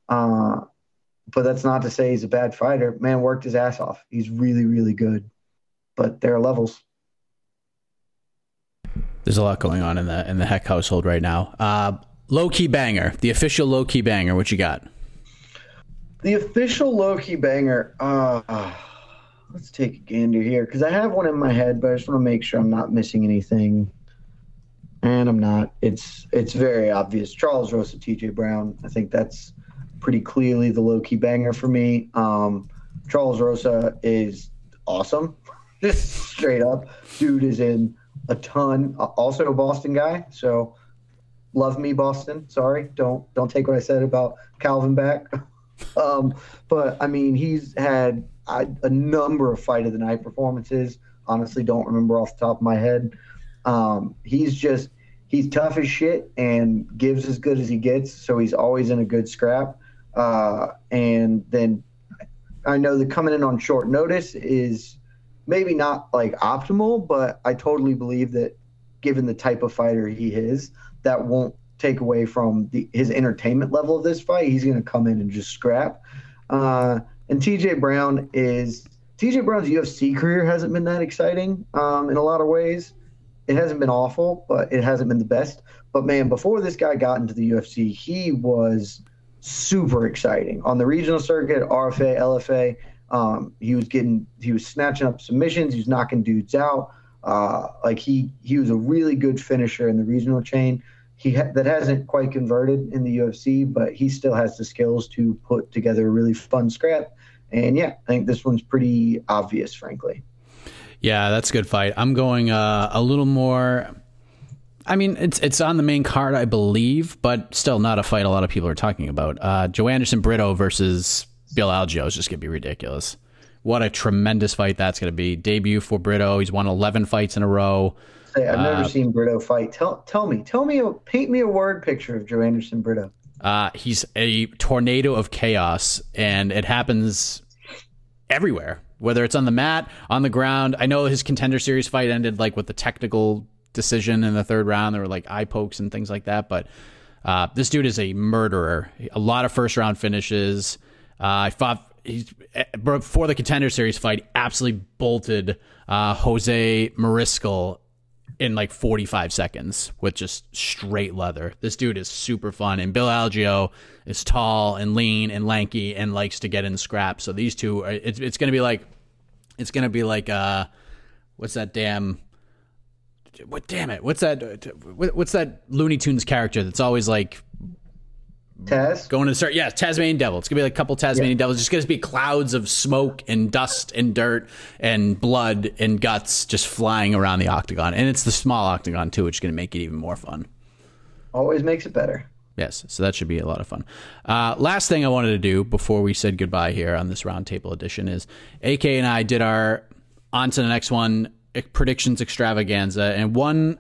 Uh, but that's not to say he's a bad fighter. Man worked his ass off. He's really, really good. But there are levels. There's a lot going on in the in the Heck household right now. Uh, low key banger, the official low key banger. What you got? The official low key banger. Uh, let's take a gander here because I have one in my head, but I just want to make sure I'm not missing anything. And I'm not. It's it's very obvious. Charles Rosa, T.J. Brown. I think that's pretty clearly the low key banger for me. Um, Charles Rosa is awesome, just [LAUGHS] straight up. Dude is in a ton. Also a Boston guy, so love me Boston. Sorry, don't don't take what I said about Calvin back. [LAUGHS] um, but I mean, he's had a number of fight of the night performances. Honestly, don't remember off the top of my head. Um, he's just he's tough as shit and gives as good as he gets. So he's always in a good scrap. Uh, and then I know that coming in on short notice is maybe not like optimal, but I totally believe that given the type of fighter he is, that won't take away from the, his entertainment level of this fight. He's going to come in and just scrap. Uh, and TJ Brown is TJ Brown's UFC career hasn't been that exciting um, in a lot of ways. It hasn't been awful, but it hasn't been the best. But man, before this guy got into the UFC, he was super exciting on the regional circuit, RFA, LFA. Um, he was getting, he was snatching up submissions. He was knocking dudes out. Uh, like he, he was a really good finisher in the regional chain. He ha- that hasn't quite converted in the UFC, but he still has the skills to put together a really fun scrap. And yeah, I think this one's pretty obvious, frankly. Yeah, that's a good fight. I'm going uh, a little more. I mean, it's it's on the main card, I believe, but still not a fight a lot of people are talking about. Uh, Joanderson Brito versus Bill Algeo is just going to be ridiculous. What a tremendous fight that's going to be. Debut for Brito. He's won 11 fights in a row. I've never uh, seen Brito fight. Tell tell me, tell me, paint me a word picture of Joanderson Brito. Uh, he's a tornado of chaos, and it happens everywhere whether it's on the mat, on the ground. I know his contender series fight ended like with the technical decision in the third round. There were like eye pokes and things like that. But uh, this dude is a murderer. A lot of first round finishes. Uh, I thought he's before the contender series fight, absolutely bolted uh, Jose Mariscal in like 45 seconds with just straight leather. This dude is super fun. And Bill Algeo is tall and lean and lanky and likes to get in scraps. So these two, are, it's, it's going to be like, it's going to be like, uh, what's that damn, what, damn it, what's that, what's that Looney Tunes character that's always like Taz? Going to start, yeah, Tasmanian Devil. It's gonna be like a couple Tasmanian yeah. Devils. It's just gonna be clouds of smoke and dust and dirt and blood and guts just flying around the octagon. And it's the small octagon too, which is gonna make it even more fun. Always makes it better. Yes, so that should be a lot of fun. Uh, last thing I wanted to do before we said goodbye here on this roundtable edition is AK and I did our on to the next one predictions extravaganza, and one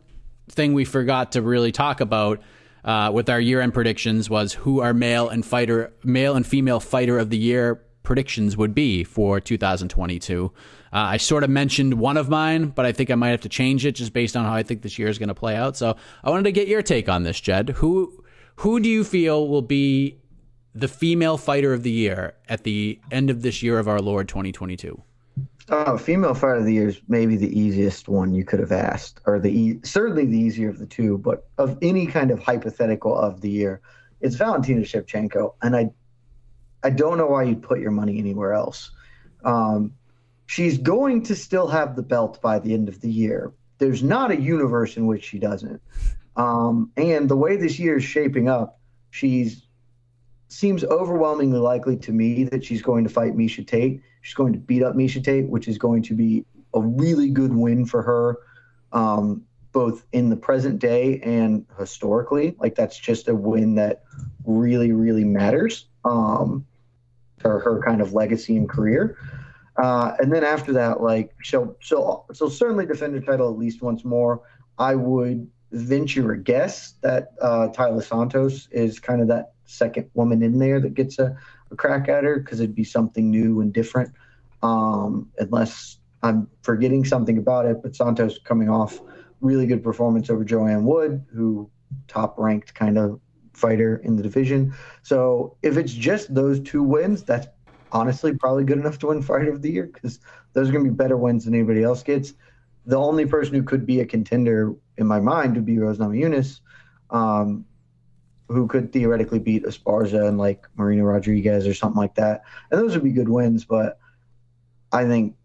thing we forgot to really talk about uh, with our year end predictions was who our male and fighter, male and female fighter of the year predictions would be for 2022. Uh, I sort of mentioned one of mine, but I think I might have to change it just based on how I think this year is going to play out. So I wanted to get your take on this, Jed. Who who do you feel will be the female fighter of the year at the end of this year of our Lord 2022? Oh, female fighter of the year is maybe the easiest one you could have asked, or the e- certainly the easier of the two. But of any kind of hypothetical of the year, it's Valentina Shevchenko, and I, I don't know why you'd put your money anywhere else. Um, she's going to still have the belt by the end of the year. There's not a universe in which she doesn't. Um, and the way this year is shaping up, she's seems overwhelmingly likely to me that she's going to fight Miesha Tate. She's going to beat up Miesha Tate, which is going to be a really good win for her, um, both in the present day and historically. Like that's just a win that really, really matters um, her kind of legacy and career. Uh, and then after that, like she'll she'll she'll certainly defend her title at least once more. I would venture a guess that uh, Taila Santos is kind of that second woman in there that gets a, a crack at her because it'd be something new and different. Um, unless I'm forgetting something about it, but Santos coming off really good performance over Joanne Wood, who top ranked kind of fighter in the division. So if it's just those two wins, that's honestly probably good enough to win fighter of the year because those are going to be better wins than anybody else gets. The only person who could be a contender in my mind would be Rose Namajunas. Um, who could theoretically beat Esparza and like Marina Rodriguez or something like that. And those would be good wins, but I think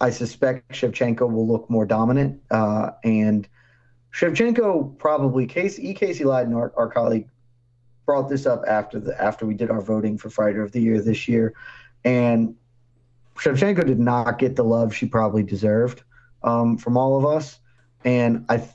I suspect Shevchenko will look more dominant. Uh, and Shevchenko probably Casey E. Casey Leydon, our, our colleague, brought this up after the after we did our voting for fighter of the year this year, and Shevchenko did not get the love she probably deserved um, from all of us. And I,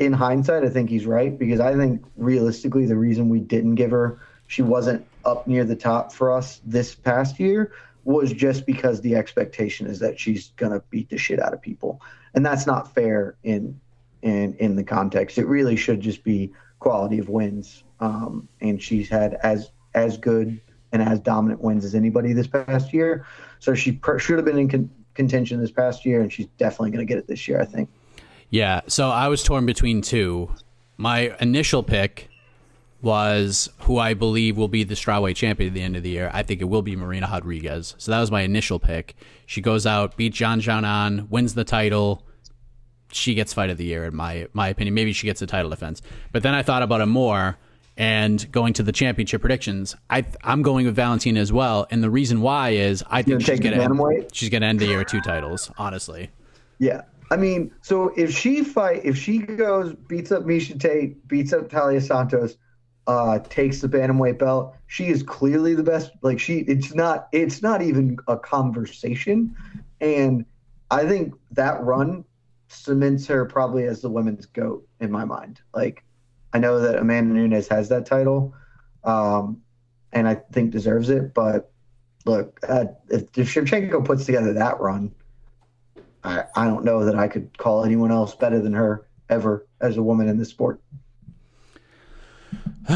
in hindsight, I think he's right because I think realistically the reason we didn't give her, she wasn't up near the top for us this past year, was just because the expectation is that she's gonna beat the shit out of people, and that's not fair in in in the context. It really should just be quality of wins, um, and she's had as as good and as dominant wins as anybody this past year. So she per- should have been in con- contention this past year, and she's definitely going to get it this year, I think. Yeah. So I was torn between two. My initial pick was who I believe will be the strawweight champion at the end of the year. I think it will be Marina Rodriguez. So that was my initial pick. She goes out, beats Zhang Zhaonan, wins the title. She gets fight of the year, in my my opinion. Maybe she gets the title defense. But then I thought about it more and going to the championship predictions, I I'm going with Valentina as well. And the reason why is I think she's gonna end, she's gonna end the year with two titles. Honestly. Yeah, I mean, so if she fight, if she goes beats up Miesha Tate, beats up Taila Santos, uh, takes the bantamweight belt, she is clearly the best. Like she, it's not it's not even a conversation, and I think that run cements her probably as the women's goat in my mind. Like I know that Amanda Nunes has that title, um, and I think deserves it. But look, uh, if, if Shevchenko puts together that run, I, I don't know that I could call anyone else better than her ever as a woman in this sport. [SIGHS]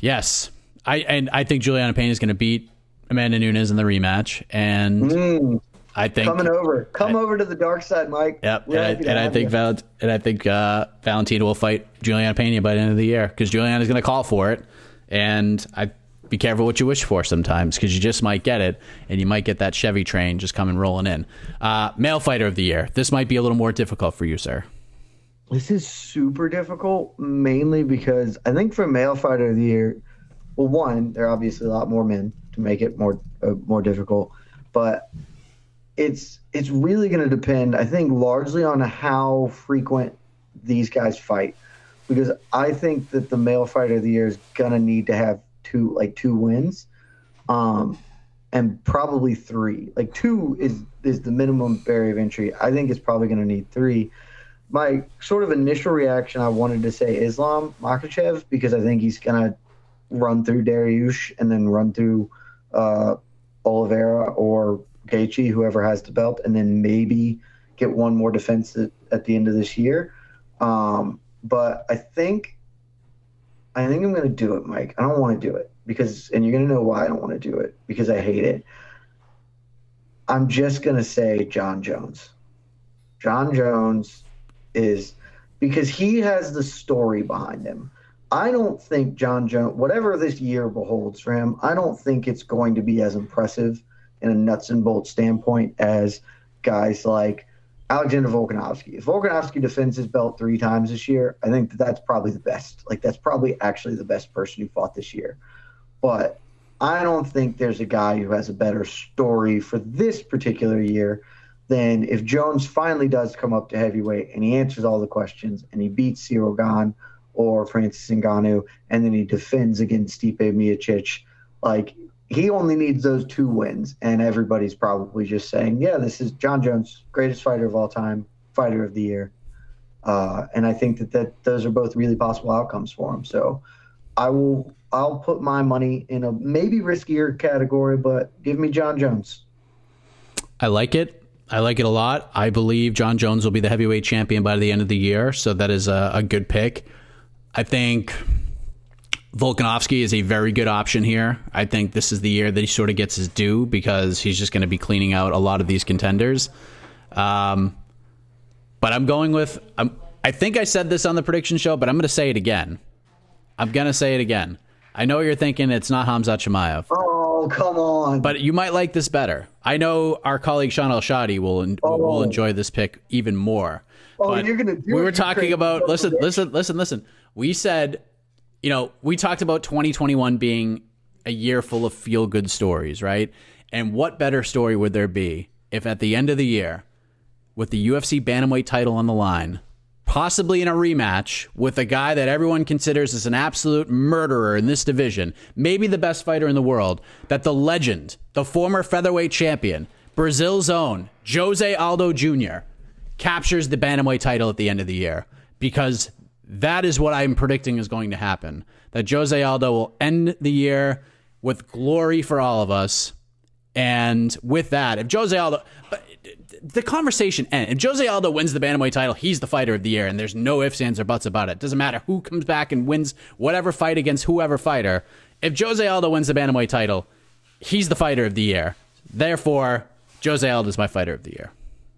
yes, I and I think Julianna Peña is going to beat Amanda Nunes in the rematch, and mm. I think coming over, come I, over to the dark side, Mike. Yep, and I, and I, think Val, and I think uh, Valentina will fight Julianna Peña by the end of the year because Julianna is going to call for it, and I be careful what you wish for sometimes because you just might get it, and you might get that Chevy train just coming rolling in. Uh, male fighter of the year. This might be a little more difficult for you, sir. This is super difficult, mainly because I think for male fighter of the year, well, one, there are obviously a lot more men to make it more uh, more difficult, but it's it's really going to depend, I think, largely on how frequent these guys fight, because I think that the male fighter of the year is going to need to have two like two wins, um, and probably three. Like two is is the minimum barrier of entry. I think it's probably going to need three. My sort of initial reaction, I wanted to say Islam Makhachev because I think he's going to run through Dariush and then run through uh, Oliveira or Gaethje, whoever has the belt, and then maybe get one more defense at, at the end of this year. Um, but I think I think I'm going to do it, Mike. I don't want to do it because, and you're going to know why I don't want to do it because I hate it. I'm just going to say Jon Jones. Jon Jones is because he has the story behind him. I don't think Jon Jones, whatever this year beholds for him, I don't think it's going to be as impressive in a nuts and bolts standpoint as guys like Alexander Volkanovski. If Volkanovski defends his belt three times this year, I think that that's probably the best. Like that's probably actually the best person who fought this year. But I don't think there's a guy who has a better story for this particular year than if Jones finally does come up to heavyweight and he answers all the questions and he beats Gane or Francis Ngannou and then he defends against Stipe Miocic. Like he only needs those two wins, and everybody's probably just saying, "Yeah, this is Jon Jones, greatest fighter of all time, fighter of the year." Uh, and I think that, that those are both really possible outcomes for him. So I will I'll put my money in a maybe riskier category, but give me Jon Jones. I like it. I like it a lot. I believe Jon Jones will be the heavyweight champion by the end of the year, so that is a, a good pick. I think Volkanovski is a very good option here. I think this is the year that he sort of gets his due because he's just going to be cleaning out a lot of these contenders. Um, but I'm going with. I'm, I think I said this on the prediction show, but I'm going to say it again. I'm going to say it again. I know you're thinking it's not Khamzat Chimaev. Oh, come on. But you might like this better. I know our colleague Shaun Al-Shatti will oh. will enjoy this pick even more. Oh, but you're going to do We were talking about listen, listen, listen, listen. We said you know, we talked about 2021 being a year full of feel good stories, right? And what better story would there be if at the end of the year, with the UFC Bantamweight title on the line, possibly in a rematch with a guy that everyone considers as an absolute murderer in this division, maybe the best fighter in the world, that the legend, the former featherweight champion, Brazil's own Jose Aldo Jr., captures the Bantamweight title at the end of the year because that is what I'm predicting is going to happen. That Jose Aldo will end the year with glory for all of us. And with that, if Jose Aldo, the conversation ends. If Jose Aldo wins the Bantamweight title, he's the fighter of the year, and there's no ifs, ands, or buts about it. Doesn't matter who comes back and wins whatever fight against whoever fighter. If Jose Aldo wins the Bantamweight title, he's the fighter of the year. Therefore, Jose Aldo is my fighter of the year.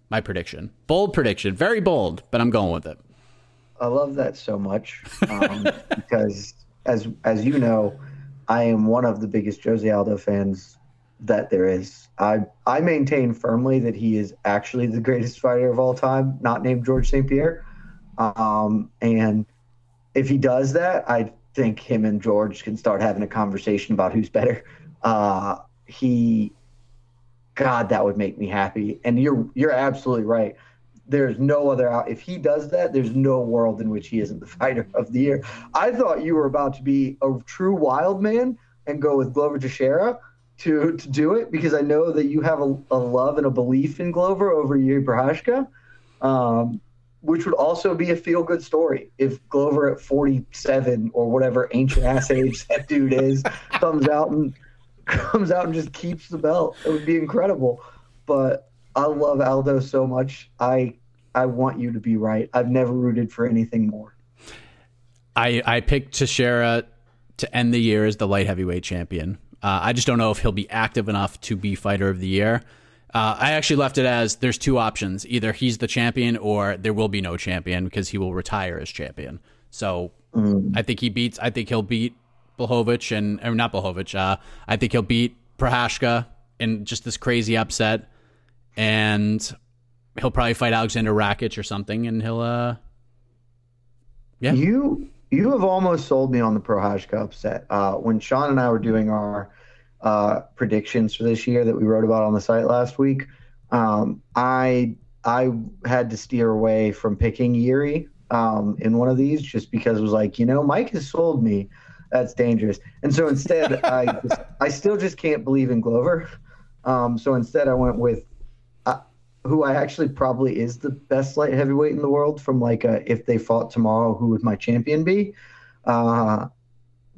My prediction. Bold prediction. Very bold, but I'm going with it. I love that so much um, [LAUGHS] because, as as you know, I am one of the biggest Jose Aldo fans that there is. I I maintain firmly that he is actually the greatest fighter of all time, not named George St. Pierre. Um, and if he does that, I think him and George can start having a conversation about who's better. Uh, he, God, that would make me happy. And you're you're absolutely right. There's no other out. If he does that, there's no world in which he isn't the [LAUGHS] fighter of the year. I thought you were about to be a true wild man and go with Glover Teixeira to to do it because I know that you have a, a love and a belief in Glover over Jiri Prochazka, um, which would also be a feel good story if Glover at 47 or whatever ancient ass [LAUGHS] age that dude is comes out and comes out and just keeps the belt. It would be incredible. But I love Aldo so much. I I want you to be right. I've never rooted for anything more. I I picked Teixeira to end the year as the light heavyweight champion. Uh, I just don't know if he'll be active enough to be fighter of the year. Uh, I actually left it as there's two options: either he's the champion or there will be no champion because he will retire as champion. So mm. I think he beats. I think he'll beat Blachowicz and or not Blachowicz. Uh, I think he'll beat Prochazka in just this crazy upset, and he'll probably fight Alexander Rakic or something, and he'll. uh Yeah. You you have almost sold me on the Prochazka upset. Uh, when Sean and I were doing our uh, predictions for this year that we wrote about on the site last week, um, I I had to steer away from picking Jiri um, in one of these just because it was like, you know, Mike has sold me. That's dangerous. And so instead, I [LAUGHS] just, I still just can't believe in Glover. Um, so instead, I went with who I actually probably is the best light heavyweight in the world from like a, if they fought tomorrow, who would my champion be? Uh,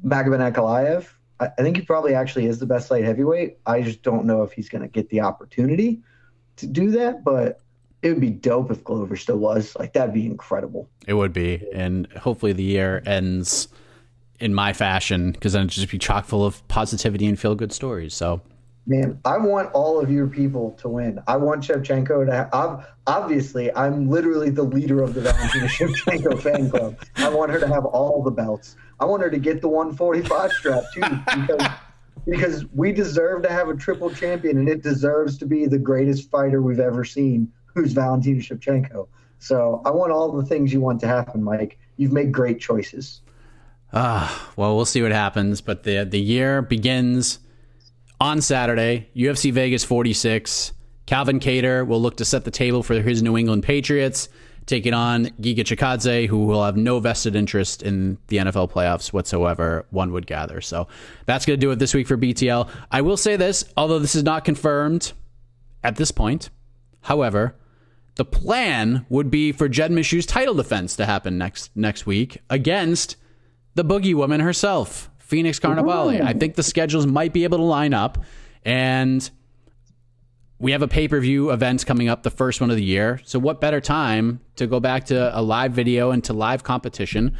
Magomed Ankalaev. I, I think he probably actually is the best light heavyweight. I just don't know if he's going to get the opportunity to do that, but it would be dope if Glover still was. Like that'd be incredible. It would be, and hopefully the year ends in my fashion because then it'd just be chock full of positivity and feel good stories. So Man, I want all of your people to win. I want Shevchenko to. Have, obviously, I'm literally the leader of the Valentina [LAUGHS] Shevchenko fan club. I want her to have all the belts. I want her to get the 145 strap too, because because we deserve to have a triple champion, and it deserves to be the greatest fighter we've ever seen, who's Valentina Shevchenko. So I want all the things you want to happen, Mike. You've made great choices. Ah, uh, well, we'll see what happens. But the the year begins on Saturday, UFC Vegas 46. Calvin Kattar will look to set the table for his New England Patriots, taking on Giga Chikadze, who will have no vested interest in the NFL playoffs whatsoever, one would gather. So that's going to do it this week for BTL. I will say this, although this is not confirmed at this point. However, the plan would be for Jed Meshew's title defense to happen next next week against the Boogie Woman herself, Phoenix Carnevale. I think the schedules might be able to line up. And we have a pay per view event coming up, the first one of the year. So, what better time to go back to a live video and to live competition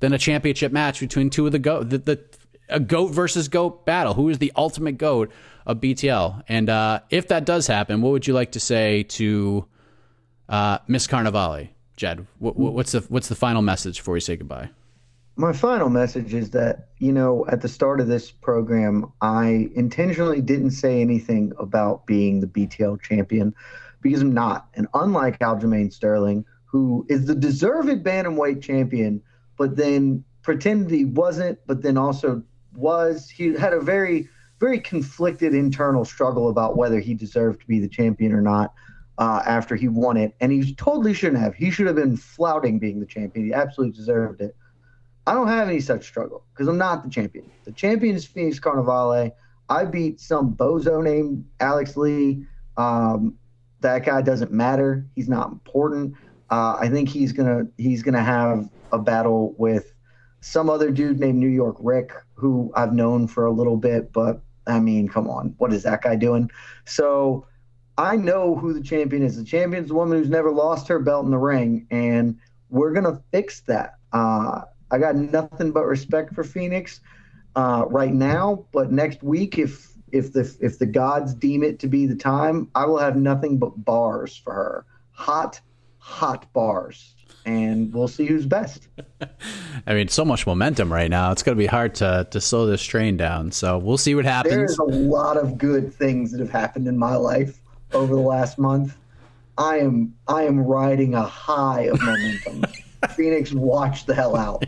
than a championship match between two of the goat, the, the a goat versus goat battle? Who is the ultimate goat of BTL? And uh, if that does happen, what would you like to say to uh, Miss Carnevale, Jed? What, what's the what's the final message before we say goodbye? My final message is that you know at the start of this program i intentionally didn't say anything about being the btl champion because i'm not and unlike aljamain sterling who is the deserved bantamweight champion but then pretended he wasn't but then also was he had a very very conflicted internal struggle about whether he deserved to be the champion or not uh, after he won it, and he totally shouldn't have. He should have been flouting being the champion. He absolutely deserved it. I don't have any such struggle because I'm not the champion. The champion is Phoenix Carnevale. I beat some bozo named Alex Lee. Um, that guy doesn't matter. He's not important. Uh, I think he's gonna he's gonna have a battle with some other dude named New York Rick, who I've known for a little bit, but I mean, come on, what is that guy doing? So I know who the champion is. The champion's the woman who's never lost her belt in the ring, and we're gonna fix that. Uh, I got nothing but respect for Phoenix uh, right now, but next week, if if the if the gods deem it to be the time, I will have nothing but bars for her. Hot, hot bars, and we'll see who's best. [LAUGHS] I mean, so much momentum right now. It's going to be hard to to slow this train down. So we'll see what happens. There's a lot of good things that have happened in my life over the last month. I am I am riding a high of momentum. [LAUGHS] Phoenix, watch the hell out.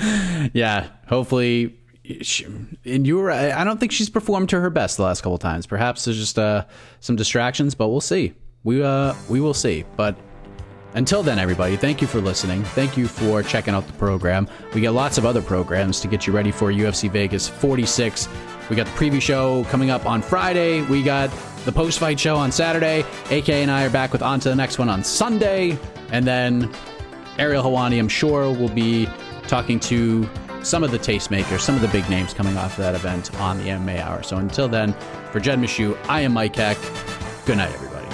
[LAUGHS] yeah, hopefully. She, and you were, I don't think she's performed to her best the last couple times. Perhaps there's just uh, some distractions, but we'll see. We uh, we will see. But until then, everybody, thank you for listening. Thank you for checking out the program. We got lots of other programs to get you ready for UFC Vegas 46. We got the preview show coming up on Friday. We got the post fight show on Saturday. AK and I are back with On to the Next One on Sunday. And then Ariel Helwani, I'm sure, will be talking to some of the tastemakers, some of the big names coming off of that event on the MMA Hour. So until then, for Jed Meshew, I am Mike Heck. Good night, everybody.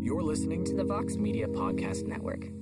You're listening to the Vox Media Podcast Network.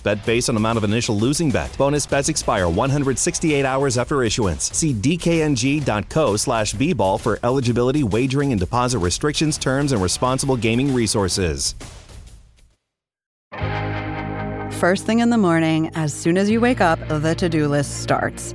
bet based on amount of initial losing bet. Bonus bets expire 168 hours after issuance. See dkng.co slash bball for eligibility, wagering, and deposit restrictions, terms, and responsible gaming resources. First thing in the morning, as soon as you wake up, the to do list starts.